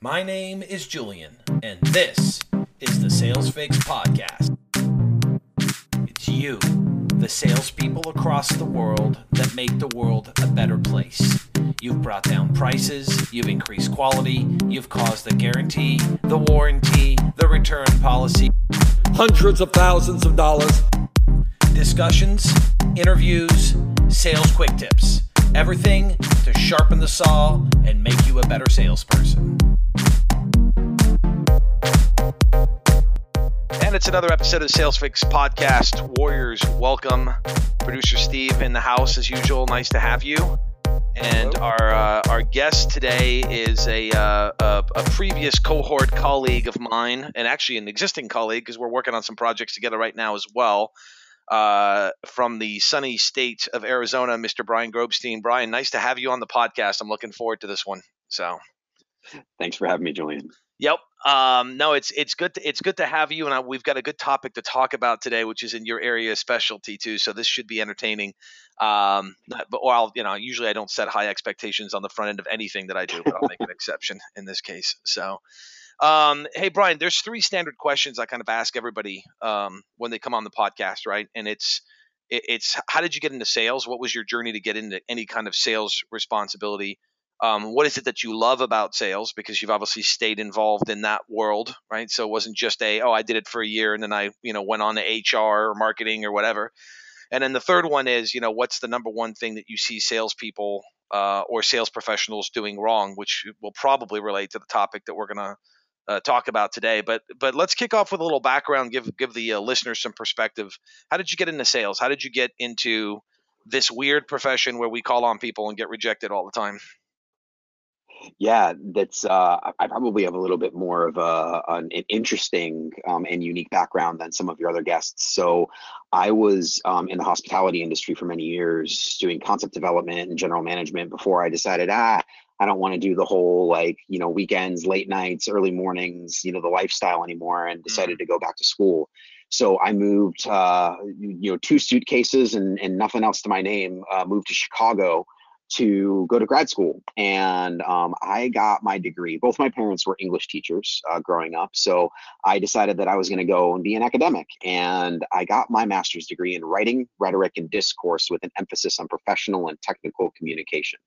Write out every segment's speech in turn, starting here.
My name is Julian, and this is the Sales Fix Podcast. It's you, the salespeople across the world that make the world a better place. You've brought down prices, you've increased quality, you've caused the guarantee, the warranty, the return policy, hundreds of thousands of dollars. discussions, interviews, sales quick tips. Everything to sharpen the saw and make you a better salesperson. It's another episode of the Sales Fix Podcast. Warriors, welcome. Producer Steve in the house as usual. Nice to have you. And our uh, our guest today is a, uh, a a previous cohort colleague of mine, and actually an existing colleague because we're working on some projects together right now as well. Uh, from the sunny state of Arizona, Mr. Bryan Grobstein. Bryan, nice to have you on the podcast. I'm looking forward to this one. So, Thanks for having me, Julian. Yep. Um, no, it's it's good. To, it's good to have you, and I, we've got a good topic to talk about today, which is in your area of specialty too. So this should be entertaining. Um, but well, you know, usually I don't set high expectations on the front end of anything that I do, but I'll make an exception in this case. So, um, hey Bryan, there's three standard questions I kind of ask everybody um, when they come on the podcast, right? And it's it, it's how did you get into sales? What was your journey to get into any kind of sales responsibility? Um, what is it that you love about sales? Because you've obviously stayed involved in that world right? So it wasn't just a oh i did it for a year and then i you know went on to hr or marketing or whatever. And then the third one is you know what's the number one thing that you see salespeople uh, or sales professionals doing wrong which will probably relate to the topic that we're going to uh, talk about today. But but let's kick off with a little background give give the uh, listeners some perspective. How did you get into sales? How did you get into this weird profession where we call on people and get rejected all the time Yeah, that's. Uh, I probably have a little bit more of a an, an interesting um, and unique background than some of your other guests. So, I was um, in the hospitality industry for many years, doing concept development and general management before I decided, ah, I don't want to do the whole like you know weekends, late nights, early mornings, you know, the lifestyle anymore, and decided to go back to school. So I moved, uh, you know, two suitcases and and nothing else to my name. Uh, moved to Chicago to go to grad school and um, i got my degree both my parents were english teachers uh, growing up so i decided that i was going to go and be an academic and i got my master's degree in writing rhetoric and discourse with an emphasis on professional and technical communication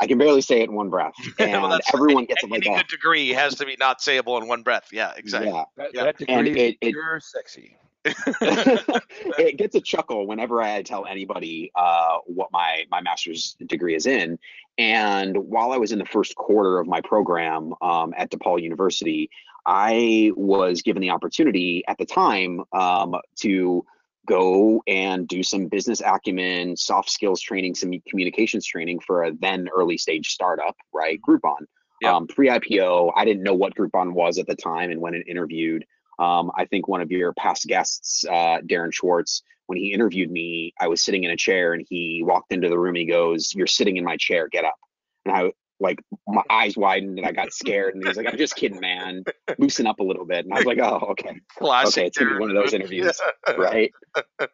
i can barely say it in one breath and Well, that's- everyone gets it any like good degree has to be not sayable in one breath. Yeah, exactly. yeah That, Yeah. that And degree it- is it- pure sexy. it gets a chuckle whenever I tell anybody uh, what my my master's degree is in. And while I was in the first quarter of my program um, at DePaul University, I was given the opportunity at the time um, to go and do some business acumen, soft skills training, some communications training for a then early stage startup, right? Groupon. Um, Pre IPO, I didn't know what Groupon was at the time, and when it interviewed, um, I think one of your past guests, uh, Darren Schwartz, when he interviewed me, I was sitting in a chair and he walked into the room. He goes, You're sitting in my chair, get up. And I like my eyes widened and I got scared. And he was like, I'm just kidding, man. Loosen up a little bit. And I was like, Oh, okay. Classic. Okay, it's gonna be one of those interviews. Right.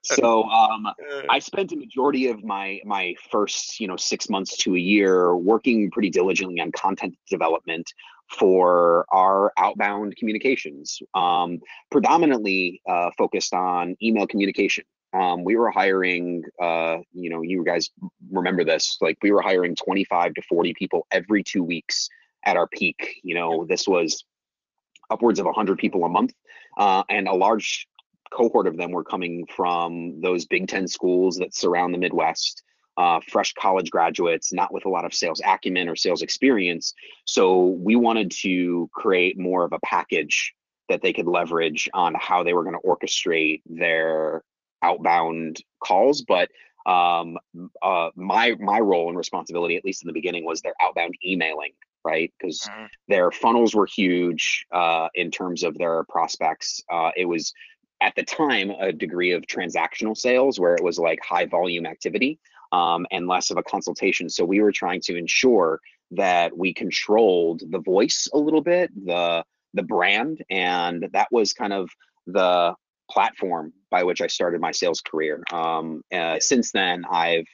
So um I spent a majority of my my first, you know, six months to a year working pretty diligently on content development for our outbound communications, um, predominantly uh, focused on email communication. Um, we were hiring, uh, you know, you guys remember this, like we were hiring 25 to 40 people every two weeks at our peak. You know, this was upwards of 100 people a month, uh, and a large cohort of them were coming from those Big Ten schools that surround the Midwest. Uh, fresh college graduates, not with a lot of sales acumen or sales experience. So we wanted to create more of a package that they could leverage on how they were going to orchestrate their outbound calls. But um, uh, my my role and responsibility, at least in the beginning, was their outbound emailing, right? Because Mhm. their funnels were huge uh, in terms of their prospects. Uh, it was at the time a degree of transactional sales where it was like high volume activity um, and less of a consultation. So we were trying to ensure that we controlled the voice a little bit, the the brand, and that was kind of the platform by which I started my sales career. Um, uh, since then, I've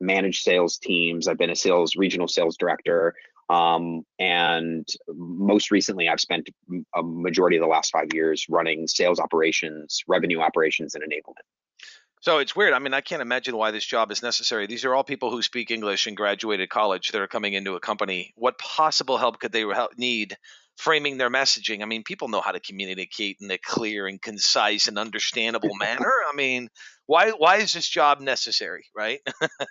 managed sales teams. I've been a sales regional sales director. Um, and most recently, I've spent a majority of the last five years running sales operations, revenue operations, and enablement. So it's weird. I mean, I can't imagine why this job is necessary. These are all people who speak English and graduated college that are coming into a company. What possible help could they need framing their messaging? I mean, people know how to communicate in a clear and concise and understandable manner. I mean, why why is this job necessary, right?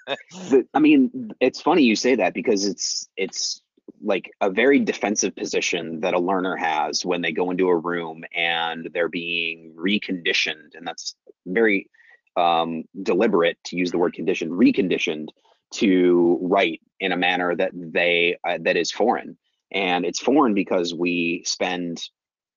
I mean, it's funny you say that because it's it's like a very defensive position that a learner has when they go into a room and they're being reconditioned and that's very um, deliberate to use the word conditioned, reconditioned to write in a manner that they uh, that is foreign, and it's foreign because we spend,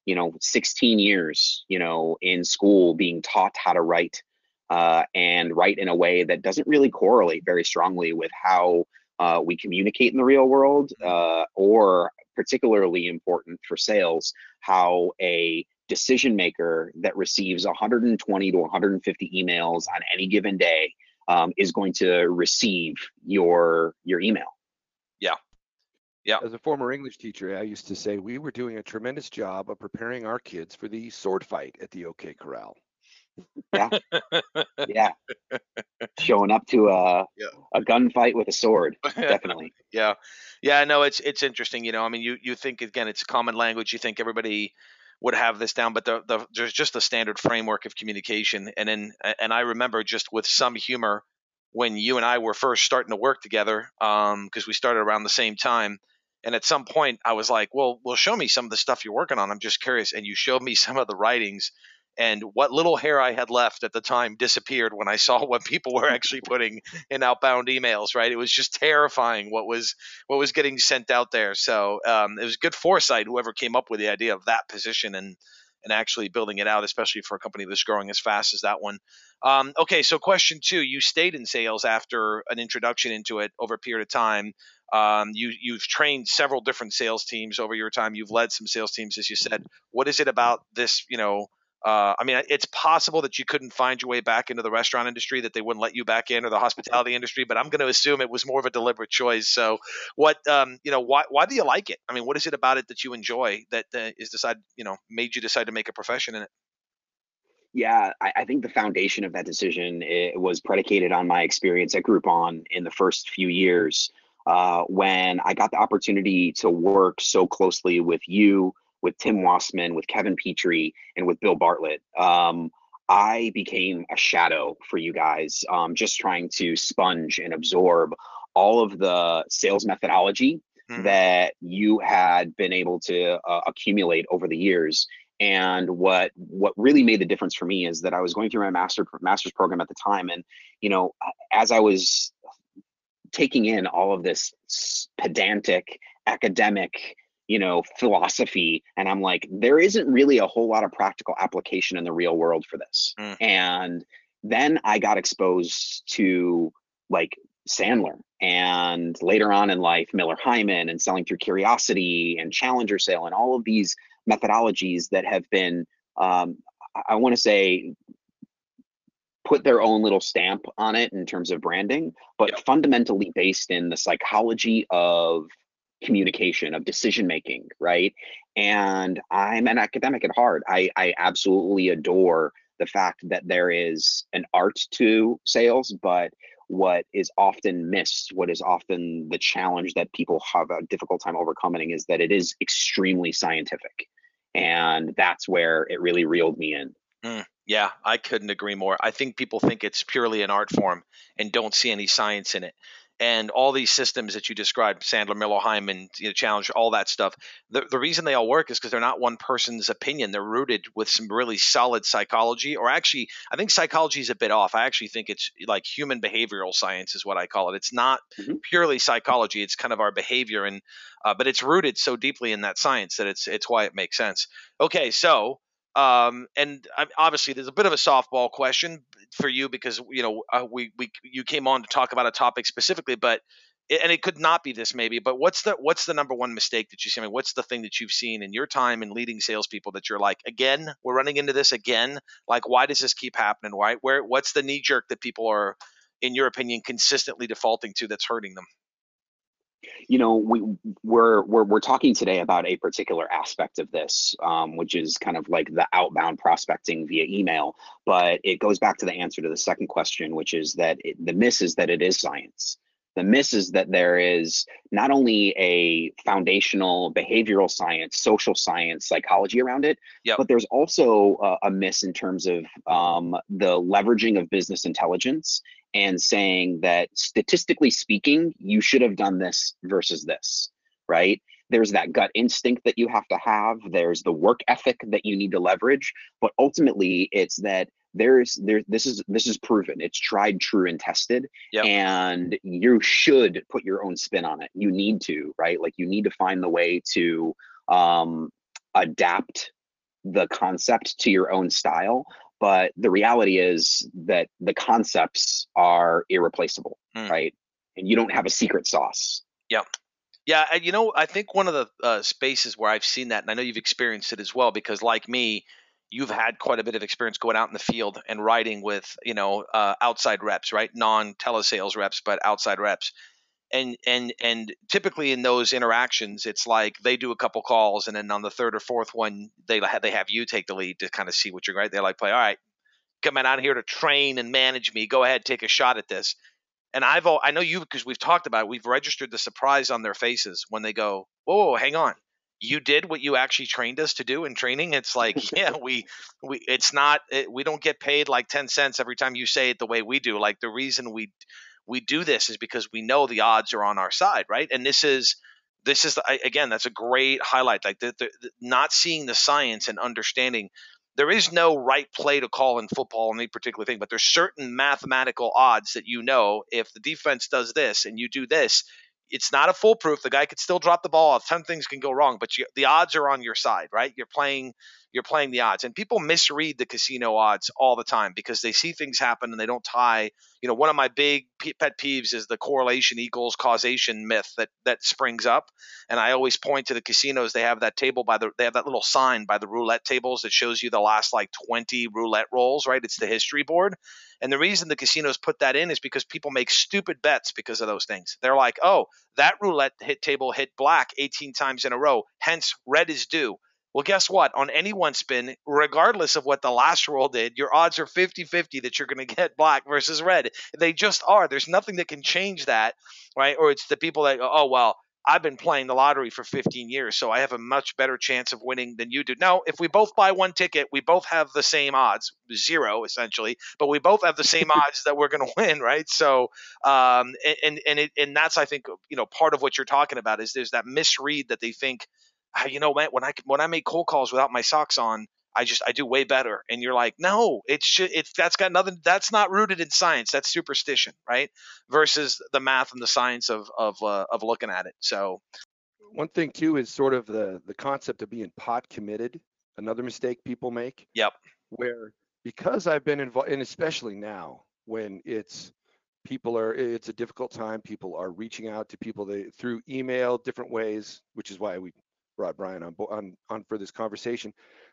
you know, 16 years, you know, in school being taught how to write, uh, and write in a way that doesn't really correlate very strongly with how uh, we communicate in the real world, uh, or particularly important for sales, how a decision maker that receives 120 to 150 emails on any given day um, is going to receive your your email. Yeah. Yeah. As a former English teacher, I used to say we were doing a tremendous job of preparing our kids for the sword fight at the OK Corral. Yeah. yeah. Showing up to a yeah. a gunfight with a sword. Definitely. yeah. Yeah, no, it's it's interesting, you know. I mean, you you think again it's common language, you think everybody would have this down, but the, the, there's just a standard framework of communication. And then, and I remember just with some humor when you and I were first starting to work together, because um, we started around the same time. And at some point, I was like, "Well, well, show me some of the stuff you're working on. I'm just curious." And you showed me some of the writings, and what little hair I had left at the time disappeared when I saw what people were actually putting in outbound emails. Right, it was just terrifying what was what was getting sent out there. So um, it was good foresight whoever came up with the idea of that position and and actually building it out, especially for a company that's growing as fast as that one. Um, okay, so question two: You stayed in sales after an introduction into it over a period of time. Um, you you've trained several different sales teams over your time. You've led some sales teams, as you said. What is it about this? You know uh, I mean, it's possible that you couldn't find your way back into the restaurant industry, that they wouldn't let you back in, or the hospitality industry. But I'm going to assume it was more of a deliberate choice. So, what um, you know, why why do you like it? I mean, what is it about it that you enjoy that uh, is decide you know made you decide to make a profession in it? Yeah, I, I think the foundation of that decision was predicated on my experience at Groupon in the first few years. Uh, when I got the opportunity to work so closely with you with Tim Wassman, with Kevin Petrie, and with Bill Bartlett. Um, I became a shadow for you guys, um, just trying to sponge and absorb all of the sales methodology mm-hmm. that you had been able to uh, accumulate over the years. And what what really made the difference for me is that I was going through my master master's program at the time, and you know, as I was taking in all of this pedantic academic you know philosophy and i'm like there isn't really a whole lot of practical application in the real world for this mm. and then i got exposed to like sandler and later on in life Miller Heiman and selling through curiosity and challenger sale and all of these methodologies that have been um, i want to say put their own little stamp on it in terms of branding but yep. fundamentally based in the psychology of communication of decision making right? And i'm an academic at heart. I i absolutely adore the fact that there is an art to sales but what is often missed what is often the challenge that people have a difficult time overcoming is that it is extremely scientific. And that's where it really reeled me in. Mm, yeah i couldn't agree more. I think people think it's purely an art form and don't see any science in it and all these systems that you described, Sandler, Miller, Heiman, you know, Challenge, all that stuff. The, the reason they all work is because they're not one person's opinion. They're rooted with some really solid psychology, or actually, I think psychology is a bit off. I actually think it's like human behavioral science is what I call it. It's not mm-hmm. purely psychology. It's kind of our behavior, and uh, but it's rooted so deeply in that science that it's it's why it makes sense. Okay, so um, and obviously, there's a bit of a softball question for you because you know uh, we we you came on to talk about a topic specifically, but and it could not be this maybe. But what's the what's the number one mistake that you see? I mean, what's the thing that you've seen in your time in leading salespeople that you're like, again, we're running into this again? Like, why does this keep happening? Why? Where? What's the knee jerk that people are, in your opinion, consistently defaulting to that's hurting them? You know, we we're we're we're talking today about a particular aspect of this, um, which is kind of like the outbound prospecting via email. But it goes back to the answer to the second question, which is that it, the miss is that it is science. The miss is that there is not only a foundational behavioral science, social science, psychology around it, Yep. but there's also a, a miss in terms of um, the leveraging of business intelligence and saying that statistically speaking, you should have done this versus this, right? There's that gut instinct that you have to have. There's the work ethic that you need to leverage, but ultimately, it's that there's there this is this is proven it's tried true and tested Yep. and you should put your own spin on it you need to right like you need to find the way to um adapt the concept to your own style but the reality is that the concepts are irreplaceable Mm. right and you don't have a secret sauce Yeah, Yeah, and you know, I think one of the uh, spaces where I've seen that, and I know you've experienced it as well, because like me, you've had quite a bit of experience going out in the field and writing with, you know, uh, outside reps, right? Non telesales reps, but outside reps. And and and typically in those interactions, it's like they do a couple calls, and then on the third or fourth one, they ha- they have you take the lead to kind of see what you're right. They're like, play, all right, coming out here to train and manage me. Go ahead, take a shot at this and I've I know you because we've talked about it. We've registered the surprise on their faces when they go, "Whoa, hang on, you did what you actually trained us to do in training." It's like, yeah, we we it's not it, we don't get paid like ten cents every time you say it the way we do. Like the reason we we do this is because we know the odds are on our side, right? And this is this is the, again that's a great highlight. Like the, the, not seeing the science and understanding there is no right play to call in football in any particular thing, but there's certain mathematical odds that you know if the defense does this and you do this, it's not a foolproof. The guy could still drop the ball. A ton of things can go wrong, but you, the odds are on your side, right? You're playing, you're playing the odds, and people misread the casino odds all the time because they see things happen and they don't tie. You know, one of my big pet peeves is the correlation equals causation myth that that springs up, and I always point to the casinos. They have that table by the, they have that little sign by the roulette tables that shows you the last like 20 roulette rolls, right? It's the history board. And the reason the casinos put that in is because people make stupid bets because of those things. They're like, oh, that roulette hit table hit black 18 times in a row, hence red is due. Well, guess what? On any one spin, regardless of what the last roll did, your odds are 50 50 that you're going to get black versus red. They just are. There's nothing that can change that, right? Or it's the people that go, oh, well, I've been playing the lottery for 15 years, so I have a much better chance of winning than you do. Now, if we both buy one ticket, we both have the same odds, zero essentially, but we both have the same odds that we're going to win, right? So, um, and and it, and that's I think you know part of what you're talking about is there's that misread that they think, you know, what, when I when I make cold calls without my socks on, I just I do way better. And you're like, no, it's ju- it's that's got nothing. That's not rooted in science. That's superstition, right? Versus the math and the science of of uh, of looking at it. So One thing too is sort of the the concept of being pot committed. Another mistake people make. Yep. Where because I've been involved, and especially now when it's people are it's a difficult time. People are reaching out to people they through email, different ways, which is why we brought Bryan on on on for this conversation.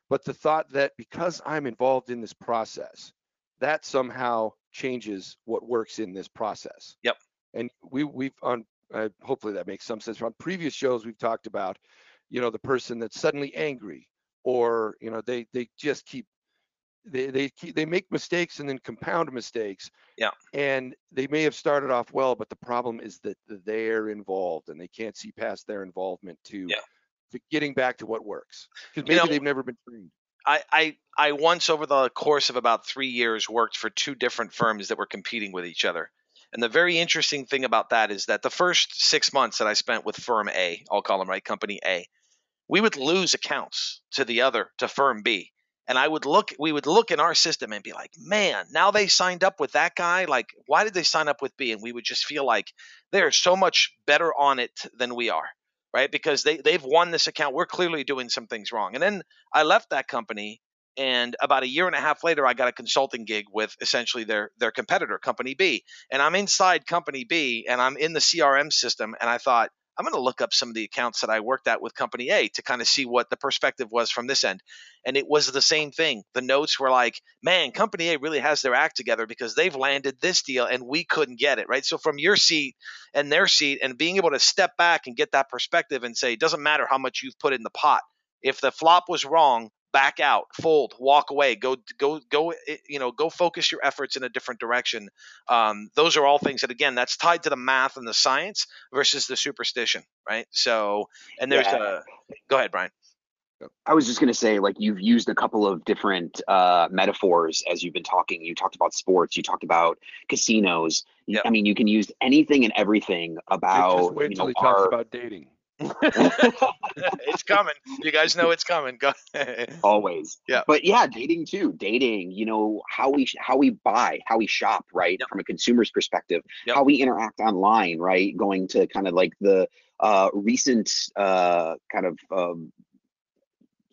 But the thought that because I'm involved in this process, that somehow changes what works in this process. Yep. And we we've on uh, hopefully that makes some sense. On previous shows we've talked about, you know, the person that's suddenly angry or you know they they just keep they they keep, they make mistakes and then compound mistakes. Yeah. And they may have started off well, but the problem is that they're involved and they can't see past their involvement to Yeah. To getting back to what works because You maybe know- they've never been trained. I, I I once over the course of about three years worked for two different firms that were competing with each other. And the very interesting thing about that is that the first six months that I spent with firm A, I'll call them right, company A, we would lose accounts to the other, to firm B. And I would look, we would look in our system and be like, man, now they signed up with that guy. Like, why did they sign up with B? And we would just feel like they're so much better on it than we are, right? Because they, they've won this account. We're clearly doing some things wrong. And then I left that company and about a year and a half later i got a consulting gig with essentially their their competitor company b and i'm inside company b and i'm in the crm system and i thought I'm going to look up some of the accounts that I worked at with company A to kind of see what the perspective was from this end. And it was the same thing. The notes were like, man, company A really has their act together because they've landed this deal and we couldn't get it, right? So from your seat and their seat and being able to step back and get that perspective and say, it doesn't matter how much you've put in the pot. If the flop was wrong, back out, fold, walk away, go, go, go, eh, you know, go focus your efforts in a different direction. Um, those are all things that, again, that's tied to the math and the science versus the superstition, right? So, and there's Yeah. a, go ahead, Bryan. I was just going to say, like, you've used a couple of different uh, metaphors as you've been talking. You talked about sports, you talked about casinos. Y- Yep. I mean, you can use anything and everything Just about, wait you till know, he talks about dating. it's coming. You guys know it's coming. Always. Yeah. But yeah, dating too. Dating, you know, how we how we buy, how we shop, right? Yep. From a consumer's perspective, Yep. how we interact online, right? Going to kind of like the uh, recent uh, kind of um,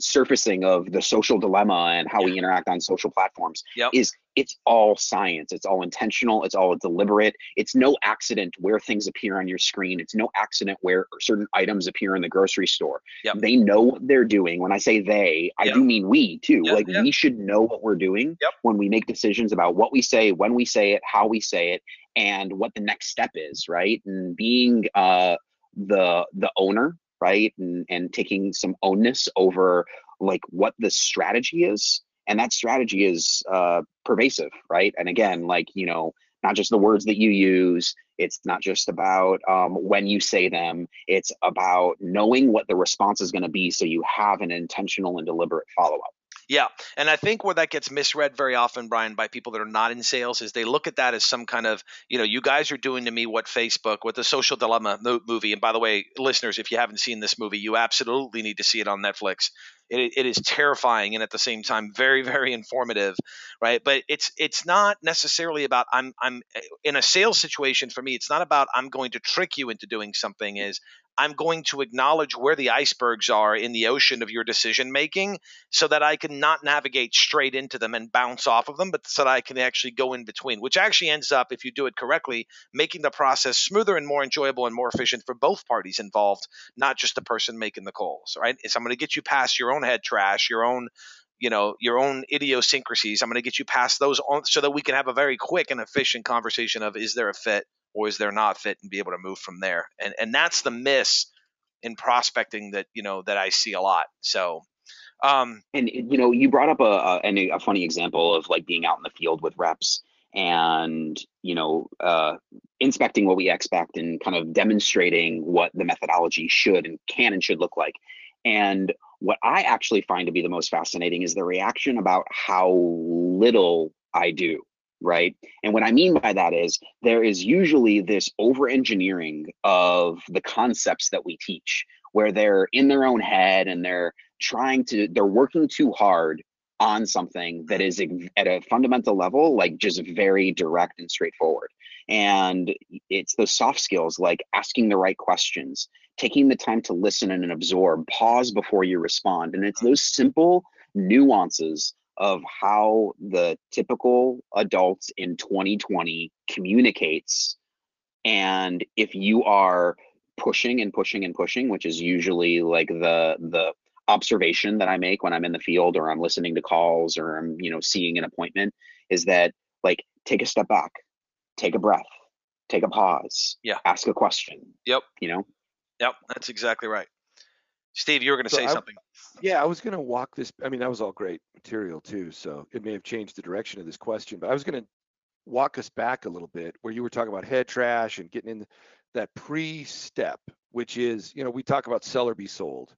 surfacing of the social dilemma and how we interact on social platforms Yep. is it's all science. It's all intentional. It's all deliberate. It's no accident where things appear on your screen. It's no accident where certain items appear in the grocery store. Yep. they know what they're doing. When i say they i Yep. do mean we too. Like we should know what we're doing when we make decisions about what we say when we say it how we say it and what the next step is right? And being uh the the owner right? And and taking some ownness over like what the strategy is. And that strategy is uh pervasive right? And again like you know not just the words that you use it's not just about um, when you say them. It's about knowing what the response is going to be so you have an intentional and deliberate follow-up Yeah, and I think where that gets misread very often, Bryan, by people that are not in sales, is they look at that as some kind of, you know, you guys are doing to me what Facebook, what the Social Dilemma movie. And by the way, listeners, if you haven't seen this movie, you absolutely need to see it on Netflix. It, it is terrifying and at the same time very, very informative, right? But it's it's not necessarily about I'm I'm eh, in a sales situation for me. It's not about I'm going to trick you into doing something. Is I'm going to acknowledge where the icebergs are in the ocean of your decision making so that I can not navigate straight into them and bounce off of them, but so that I can actually go in between, which actually ends up, if you do it correctly, making the process smoother and more enjoyable and more efficient for both parties involved, not just the person making the calls, right? So I'm going to get you past your own head trash, your own you know your own idiosyncrasies i'm going to get you past those on, so that we can have a very quick and efficient conversation of is there a fit or is there not fit and be able to move from there? And and that's the miss in prospecting that you know that i see a lot. So um and you know you brought up a, a a funny example of like being out in the field with reps and you know uh, inspecting what we expect and kind of demonstrating what the methodology should and can and should look like. And what i actually find to be the most fascinating is the reaction about how little i do right? And what i mean by that is there is usually this over engineering of the concepts that we teach where they're in their own head and they're trying to they're working too hard on something that is at a fundamental level like just very direct and straightforward. And it's those soft skills like asking the right questions taking the time to listen and absorb pause before you respond. And it's mm-hmm. those simple nuances of how the typical adult in 2020 communicates and if you are pushing and pushing and pushing which is usually like the the observation that I make when I'm in the field or I'm listening to calls or I'm, you know, seeing an appointment is that like take a step back, take a breath, take a pause, Yeah. ask a question. Yep. You know? yep that's exactly right steve you were going to So say I- something Yeah, I was going to walk this. I mean, that was all great material too. So it may have changed the direction of this question, but I was going to walk us back a little bit where you were talking about head trash and getting in that pre-step, which is, you know, we talk about seller be sold.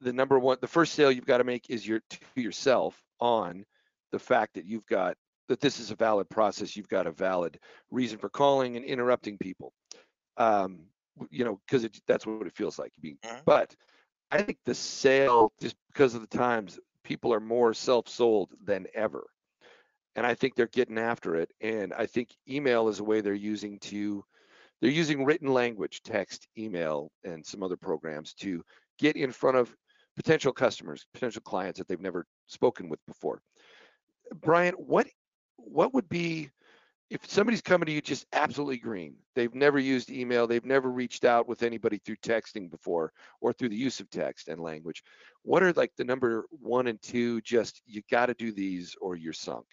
The number one, the first sale you've got to make is your to yourself on the fact that you've got that this is a valid process. You've got a valid reason for calling and interrupting people. Um, you know, because that's what it feels like. Being, Mhm. but I think the sale, just because of the times, people are more self-sold than ever, and I think they're getting after it. And I think email is a way they're using to, they're using written language, text, email, and some other programs to get in front of potential customers, potential clients that they've never spoken with before. Bryan, what what would be if somebody's coming to you just absolutely green, they've never used email, they've never reached out with anybody through texting before or through the use of text and language, what are like the number one and two? Just you got to do these or you're sunk.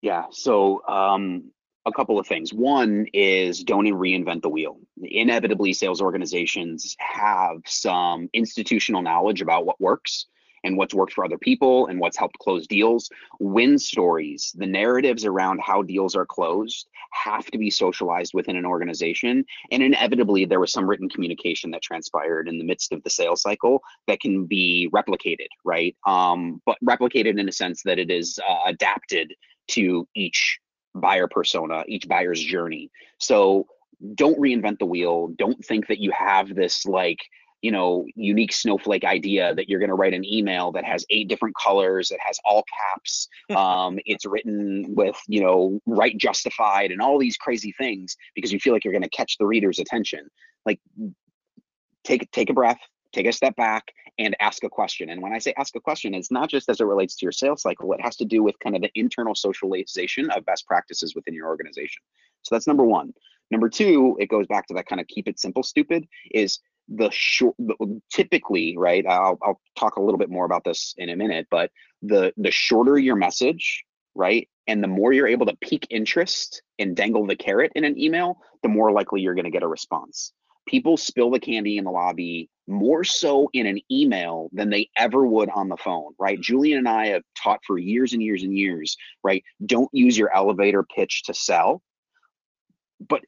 Yeah. So um, a couple of things. One is don't reinvent the wheel. Inevitably, sales organizations have some institutional knowledge about what works and what's worked for other people and what's helped close deals. Win stories, the narratives around how deals are closed have to be socialized within an organization. And inevitably, there was some written communication that transpired in the midst of the sales cycle that can be replicated, right? Um, but replicated in a sense that it is uh, adapted to each buyer persona, each buyer's journey. So don't reinvent the wheel. Don't think that you have this like you know unique snowflake idea that you're going to write an email that has eight different colors that has all caps um, it's written with you know right justified and all these crazy things because you feel like you're going to catch the reader's attention. Like take take a breath take a step back and ask a question. And when i say ask a question it's not just as it relates to your sales cycle it has to do with kind of the internal socialization of best practices within your organization. So that's number one. Number two it goes back to that kind of keep it simple stupid is the short typically right I'll, I'll talk a little bit more about this in a minute but the the shorter your message right and the more you're able to pique interest and dangle the carrot in an email the more likely you're going to get a response. People spill the candy in the lobby more so in an email than they ever would on the phone right? Julian and i have taught for years and years and years right don't use your elevator pitch to sell but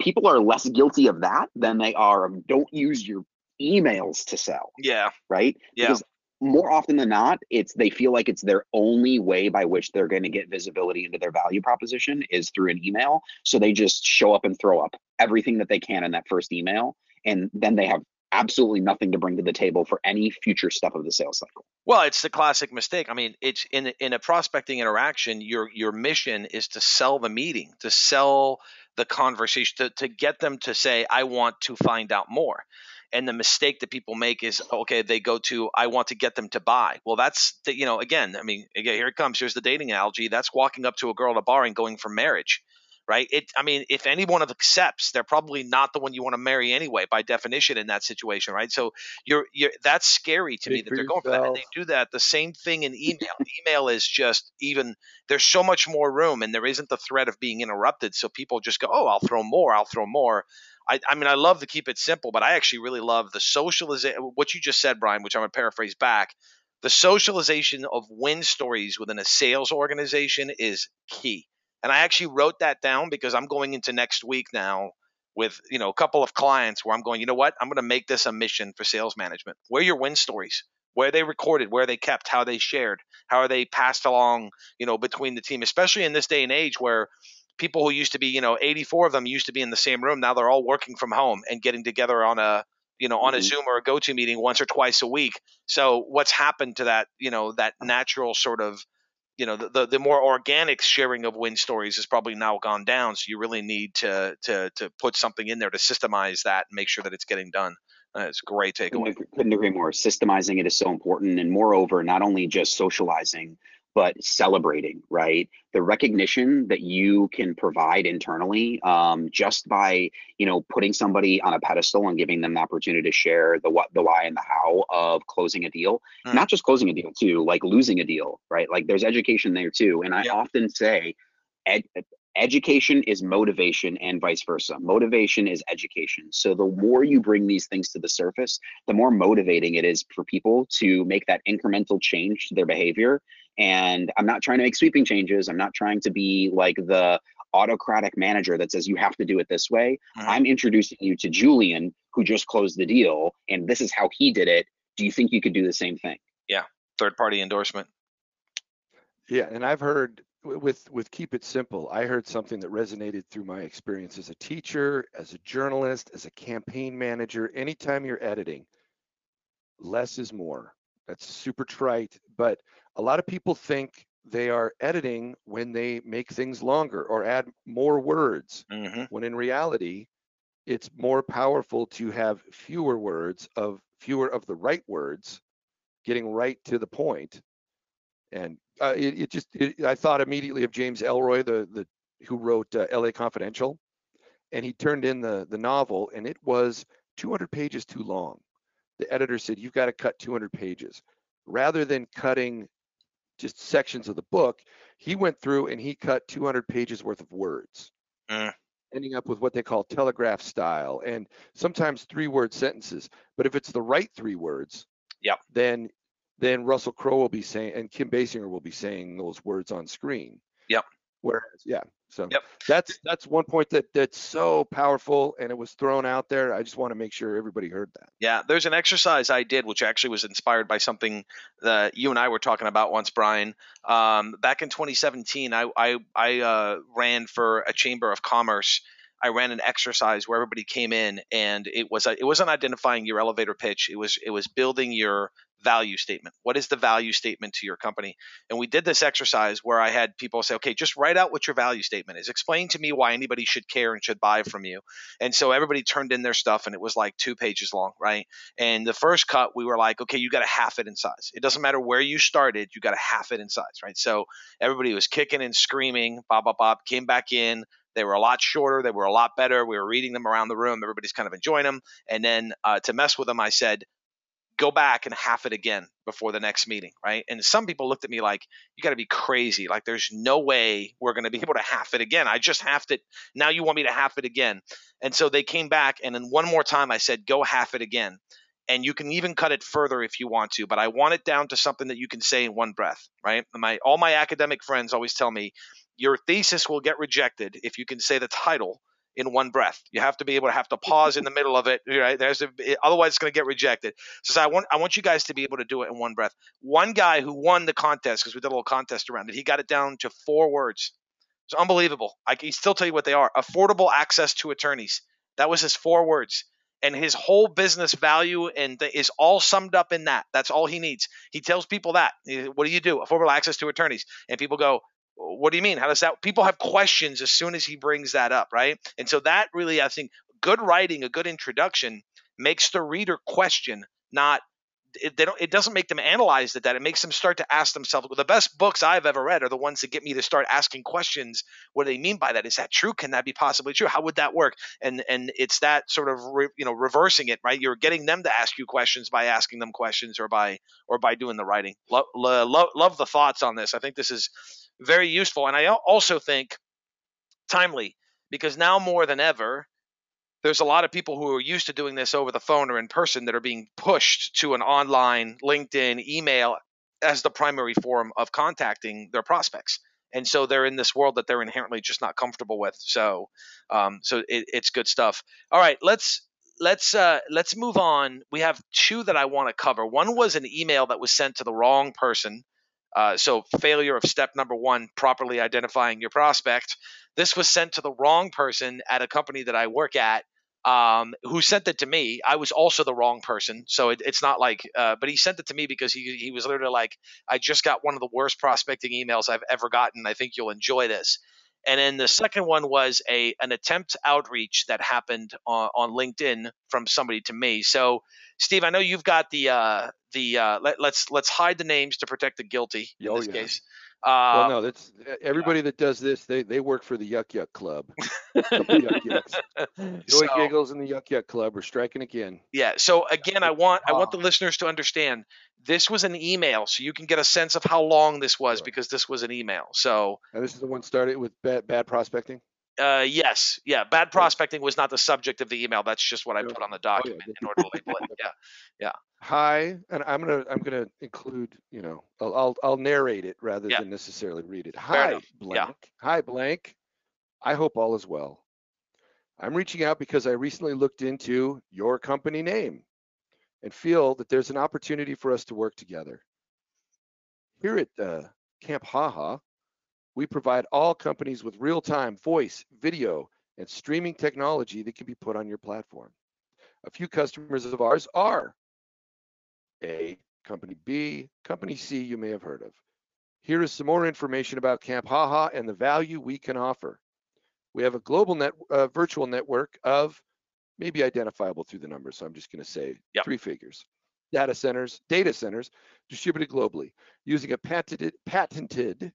people are less guilty of that than they are of don't use your emails to sell. Yeah. Right? Yeah. Because more often than not, it's they feel like it's their only way by which they're going to get visibility into their value proposition is through an email. So they just show up and throw up everything that they can in that first email. And then they have absolutely nothing to bring to the table for any future step of the sales cycle. Well, it's the classic mistake. I mean, it's in in a prospecting interaction, your your mission is to sell the meeting, to sell the conversation to, to get them to say, I want to find out more. And the mistake that people make is, okay, they go to, I want to get them to buy. Well, that's, the, you know, again, I mean, again, here it comes. Here's the dating analogy. That's walking up to a girl at a bar and going for marriage right? It, I mean, if anyone accepts, they're probably not the one you want to marry anyway, by definition, in that situation, right? So you're, you're that's scary to me that they're going for that, and they do that. The same thing in email. email is just even there's so much more room, and there isn't the threat of being interrupted. So people just go, oh, I'll throw more, I'll throw more. I, I mean, I love to keep it simple, but I actually really love the socialization. What you just said, Bryan, which I'm gonna paraphrase back. The socialization of win stories within a sales organization is key and I actually wrote that down because I'm going into next week now with you know a couple of clients where I'm going, you know what, I'm going to make this a mission for sales management. Where are your win stories? Where they recorded, where they kept, how they shared, how are they passed along, you know, between the team, especially in this day and age where people who used to be, you know, 84 of them used to be in the same room. Now they're all working from home and getting together on a, you know, on a mm-hmm. Zoom or a GoTo meeting once or twice a week. So what's happened to that, you know, that natural sort of you know the, the, the more organic sharing of win stories has probably now gone down. So you really need to to to put something in there to systemize that and make sure that it's getting done. Uh, it's a great takeaway. couldn't, couldn't agree more. Systemizing it is so important. And moreover not only just socializing but celebrating, right? The recognition that you can provide internally um, just by, you know, putting somebody on a pedestal and giving them the opportunity to share the what, the why, and the how of closing a deal. Mm. Not just closing a deal, too, like losing a deal, right? Like there's education there too. And I yeah. often say, ed- education is motivation and vice versa. Motivation is education. So the more you bring these things to the surface, the more motivating it is for people to make that incremental change to their behavior and I'm not trying to make sweeping changes. I'm not trying to be like the autocratic manager that says you have to do it this way. Mm-hmm. I'm introducing you to Julian, who just closed the deal, and this is how he did it. Do you think you could do the same thing? Yeah, third party endorsement. Yeah, and I've heard with with keep it simple. I heard something that resonated through my experience as a teacher, as a journalist, as a campaign manager. Anytime you're editing, less is more. That's super trite, but a lot of people think they are editing when they make things longer or add more words, mm-hmm. when in reality, it's more powerful to have fewer words of fewer of the right words, getting right to the point. And uh, it, it, just, it, I thought immediately of James Ellroy, the the who wrote uh, L.A. Confidential, and he turned in the the novel, and it was 200 pages too long. The editor said, "You've got to cut 200 pages." Rather than cutting just sections of the book, he went through and he cut 200 pages worth of words, Mm. ending up with what they call telegraph style and sometimes three-word sentences. But if it's the right three words, Yep. then then Russell Crowe will be saying and Kim Basinger will be saying those words on screen. Yep. Whereas, yeah. So Yep. that's that's one point that that's so powerful and it was thrown out there. I just want to make sure everybody heard that. Yeah, there's an exercise I did, which actually was inspired by something that you and I were talking about once, Bryan. Um, back in 2017, I I, I uh, ran for a chamber of commerce. I ran an exercise where everybody came in, and it was it wasn't identifying your elevator pitch. It was it was building your value statement. What is the value statement to your company? And we did this exercise where I had people say, okay, just write out what your value statement is. Explain to me why anybody should care and should buy from you. And so everybody turned in their stuff, and it was like two pages long, right? And the first cut, we were like, okay, you got to half it in size. It doesn't matter where you started, you got to half it in size, right? So everybody was kicking and screaming, bop, bop, bop, came back in. They were a lot shorter. They were a lot better. We were reading them around the room. Everybody's kind of enjoying them. And then uh, to mess with them, I said, go back and half it again before the next meeting, right? And some people looked at me like, you got to be crazy. Like, there's no way we're going to be able to half it again. I just halved it. Now you want me to half it again. And so they came back. And then one more time, I said, go half it again. And you can even cut it further if you want to, but I want it down to something that you can say in one breath, right? My all my academic friends always tell me your thesis will get rejected if you can say the title in one breath. You have to be able to have to pause in the middle of it. Right? There's a, otherwise it's going to get rejected. So I want I want you guys to be able to do it in one breath. One guy who won the contest because we did a little contest around it, he got it down to four words. It's unbelievable. I can still tell you what they are: affordable access to attorneys. That was his four words. And his whole business value and th- is all summed up in that. That's all he needs. He tells people that. What do you do? Affordable access to attorneys. And people go, what do you mean? How does that? People have questions as soon as he brings that up, right? And so that really, I think, good writing, a good introduction, makes the reader question, not it, they don't. It doesn't make them analyze it. That it makes them start to ask themselves. Well, the best books I've ever read are the ones that get me to start asking questions. What do they mean by that? Is that true? Can that be possibly true? How would that work? And and it's that sort of re, you know reversing it, right? You're getting them to ask you questions by asking them questions or by or by doing the writing. Love love, love the thoughts on this. I think this is very useful. And I also think timely because now more than ever, there's a lot of people who are used to doing this over the phone or in person that are being pushed to an online LinkedIn email as the primary form of contacting their prospects. And so they're in this world that they're inherently just not comfortable with. So, um, so it, it's good stuff. All right, let's let's uh, let's move on. We have two that I want to cover. One was an email that was sent to the wrong person. Uh, so failure of step number one, properly identifying your prospect. This was sent to the wrong person at a company that I work at, um, who sent it to me. I was also the wrong person, so it, it's not like, uh, but he sent it to me because he he was literally like, I just got one of the worst prospecting emails I've ever gotten. I think you'll enjoy this. And then the second one was a an attempt outreach that happened on, on LinkedIn from somebody to me. So, Steve, I know you've got the uh, the uh, let, us let's, let's hide the names to protect the guilty in Oh, this yeah. case. well, Uh, no, that's everybody that does this. They they work for the Yuck Yuck Club. Yuck Joy so- Giggles and the Yuck Yuck Club are striking again. Yeah. So again, I want I want the listeners to understand this was an email, so you can get a sense of how long this was Sure. because this was an email. So And this is the one started with bad bad prospecting. uh, yes, yeah, bad prospecting was not the subject of the email. That's just what I put on the Oh, yeah, document in order to label it. Yeah. Yeah. Hi, and I'm gonna I'm gonna include you know I'll I'll, I'll narrate it rather Yeah. than necessarily read it. Hi, blank. Yeah. Hi, blank. I hope all is well. I'm reaching out because I recently looked into your company name and feel that there's an opportunity for us to work together. Here at uh, Camp Haha, we provide all companies with real-time voice, video, and streaming technology that can be put on your platform. A few customers of ours are A, Company B, Company C you may have heard of. Here is some more information about Camp Haha and the value we can offer. We have a global net, uh, virtual network of maybe identifiable through the numbers, so I'm just going to say Yep. three figures. Data centers, data centers distributed globally using a patented, patented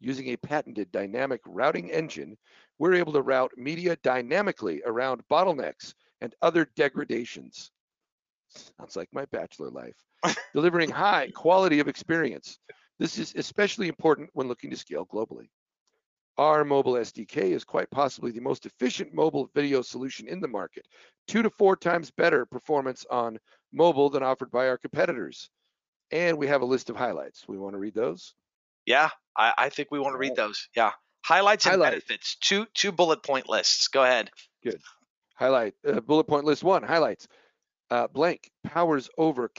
Using a patented dynamic routing engine, we're able to route media dynamically around bottlenecks and other degradations. Sounds like my bachelor life. Delivering high quality of experience. This is especially important when looking to scale globally. Our mobile SDK is quite possibly the most efficient mobile video solution in the market, two to four times better performance on mobile than offered by our competitors. And we have a list of highlights. We want to read those? Yeah, I, I think we want to read those. Yeah. Highlights and Highlight. benefits. Two two bullet point lists. Go ahead. Good. Highlight, uh, bullet point list one, highlights. Uh, blank powers over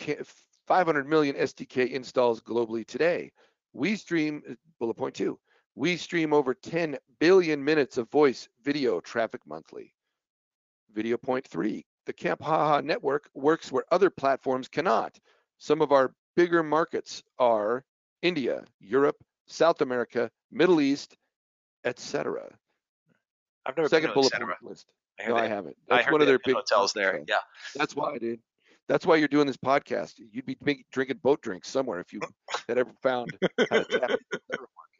500 million SDK installs globally today. We stream, uh, bullet point two, we stream over 10 billion minutes of voice video traffic monthly. Video point three, the Camp Haha network works where other platforms cannot. Some of our bigger markets are India, Europe, South America, Middle East, etc. I've never Second been bullet point list. I No, I haven't. I That's heard one of their big hotels there. Yeah. That's why, dude. That's why you're doing this podcast. You'd be drinking boat drinks somewhere if you had ever found how to tap into the federal market.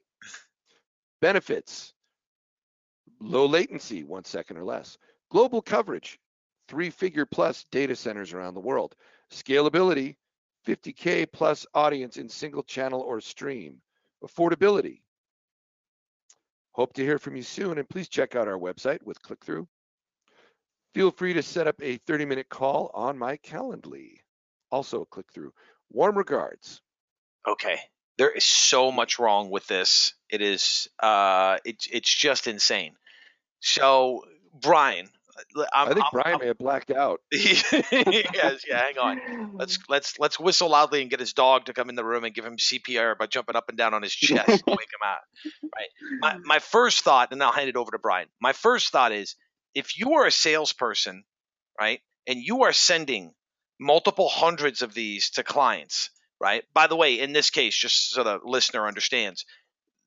Benefits: low latency, one second or less. Global coverage, three-figure plus data centers around the world. Scalability: 50k plus audience in single channel or stream. Affordability. Hope to hear from you soon, and please check out our website with click-through. Feel free to set up a 30 minute call on my Calendly. Also, a click through. Warm regards. Okay. There is so much wrong with this. It is uh it's it's just insane. So Brian, I'm, i think I'm- Brian I'm- may have blacked out. yes, yeah, hang on. Let's let's let's whistle loudly and get his dog to come in the room and give him CPR by jumping up and down on his chest to wake him out. Right. My my first thought, and I'll hand it over to Brian. My first thought is if you are a salesperson, right, and you are sending multiple hundreds of these to clients, right? By the way, in this case, just so the listener understands,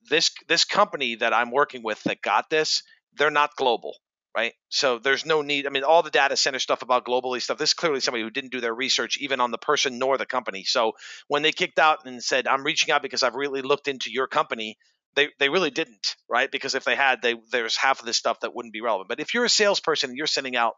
this this company that I'm working with that got this, they're not global right? So there's no need. I mean, all the data center stuff about globally stuff. This is clearly somebody who didn't do their research even on the person nor the company. So when they kicked out and said, "I'm reaching out because I've really looked into your company," they they really didn't, right? Because if they had, they there's half of this stuff that wouldn't be relevant. But if you're a salesperson and you're sending out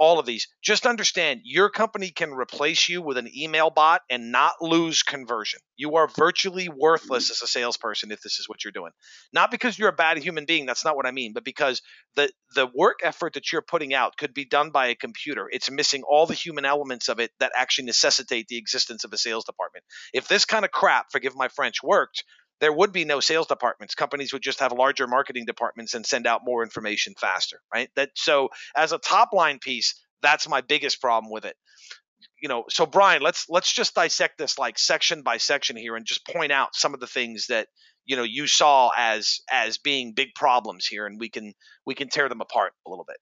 all of these, just understand your company can replace you with an email bot and not lose conversion. You are virtually worthless as a salesperson if this is what you're doing. Not because you're a bad human being, that's not what I mean, but because the the work effort that you're putting out could be done by a computer. It's missing all the human elements of it that actually necessitate the existence of a sales department. If this kind of crap, forgive my French, worked, there would be no sales departments. Companies would just have larger marketing departments and send out more information faster, right? That so as a top line piece, that's my biggest problem with it. You know, so Brian, let's let's just dissect this like section by section here and just point out some of the things that you know you saw as as being big problems here and we can we can tear them apart a little bit.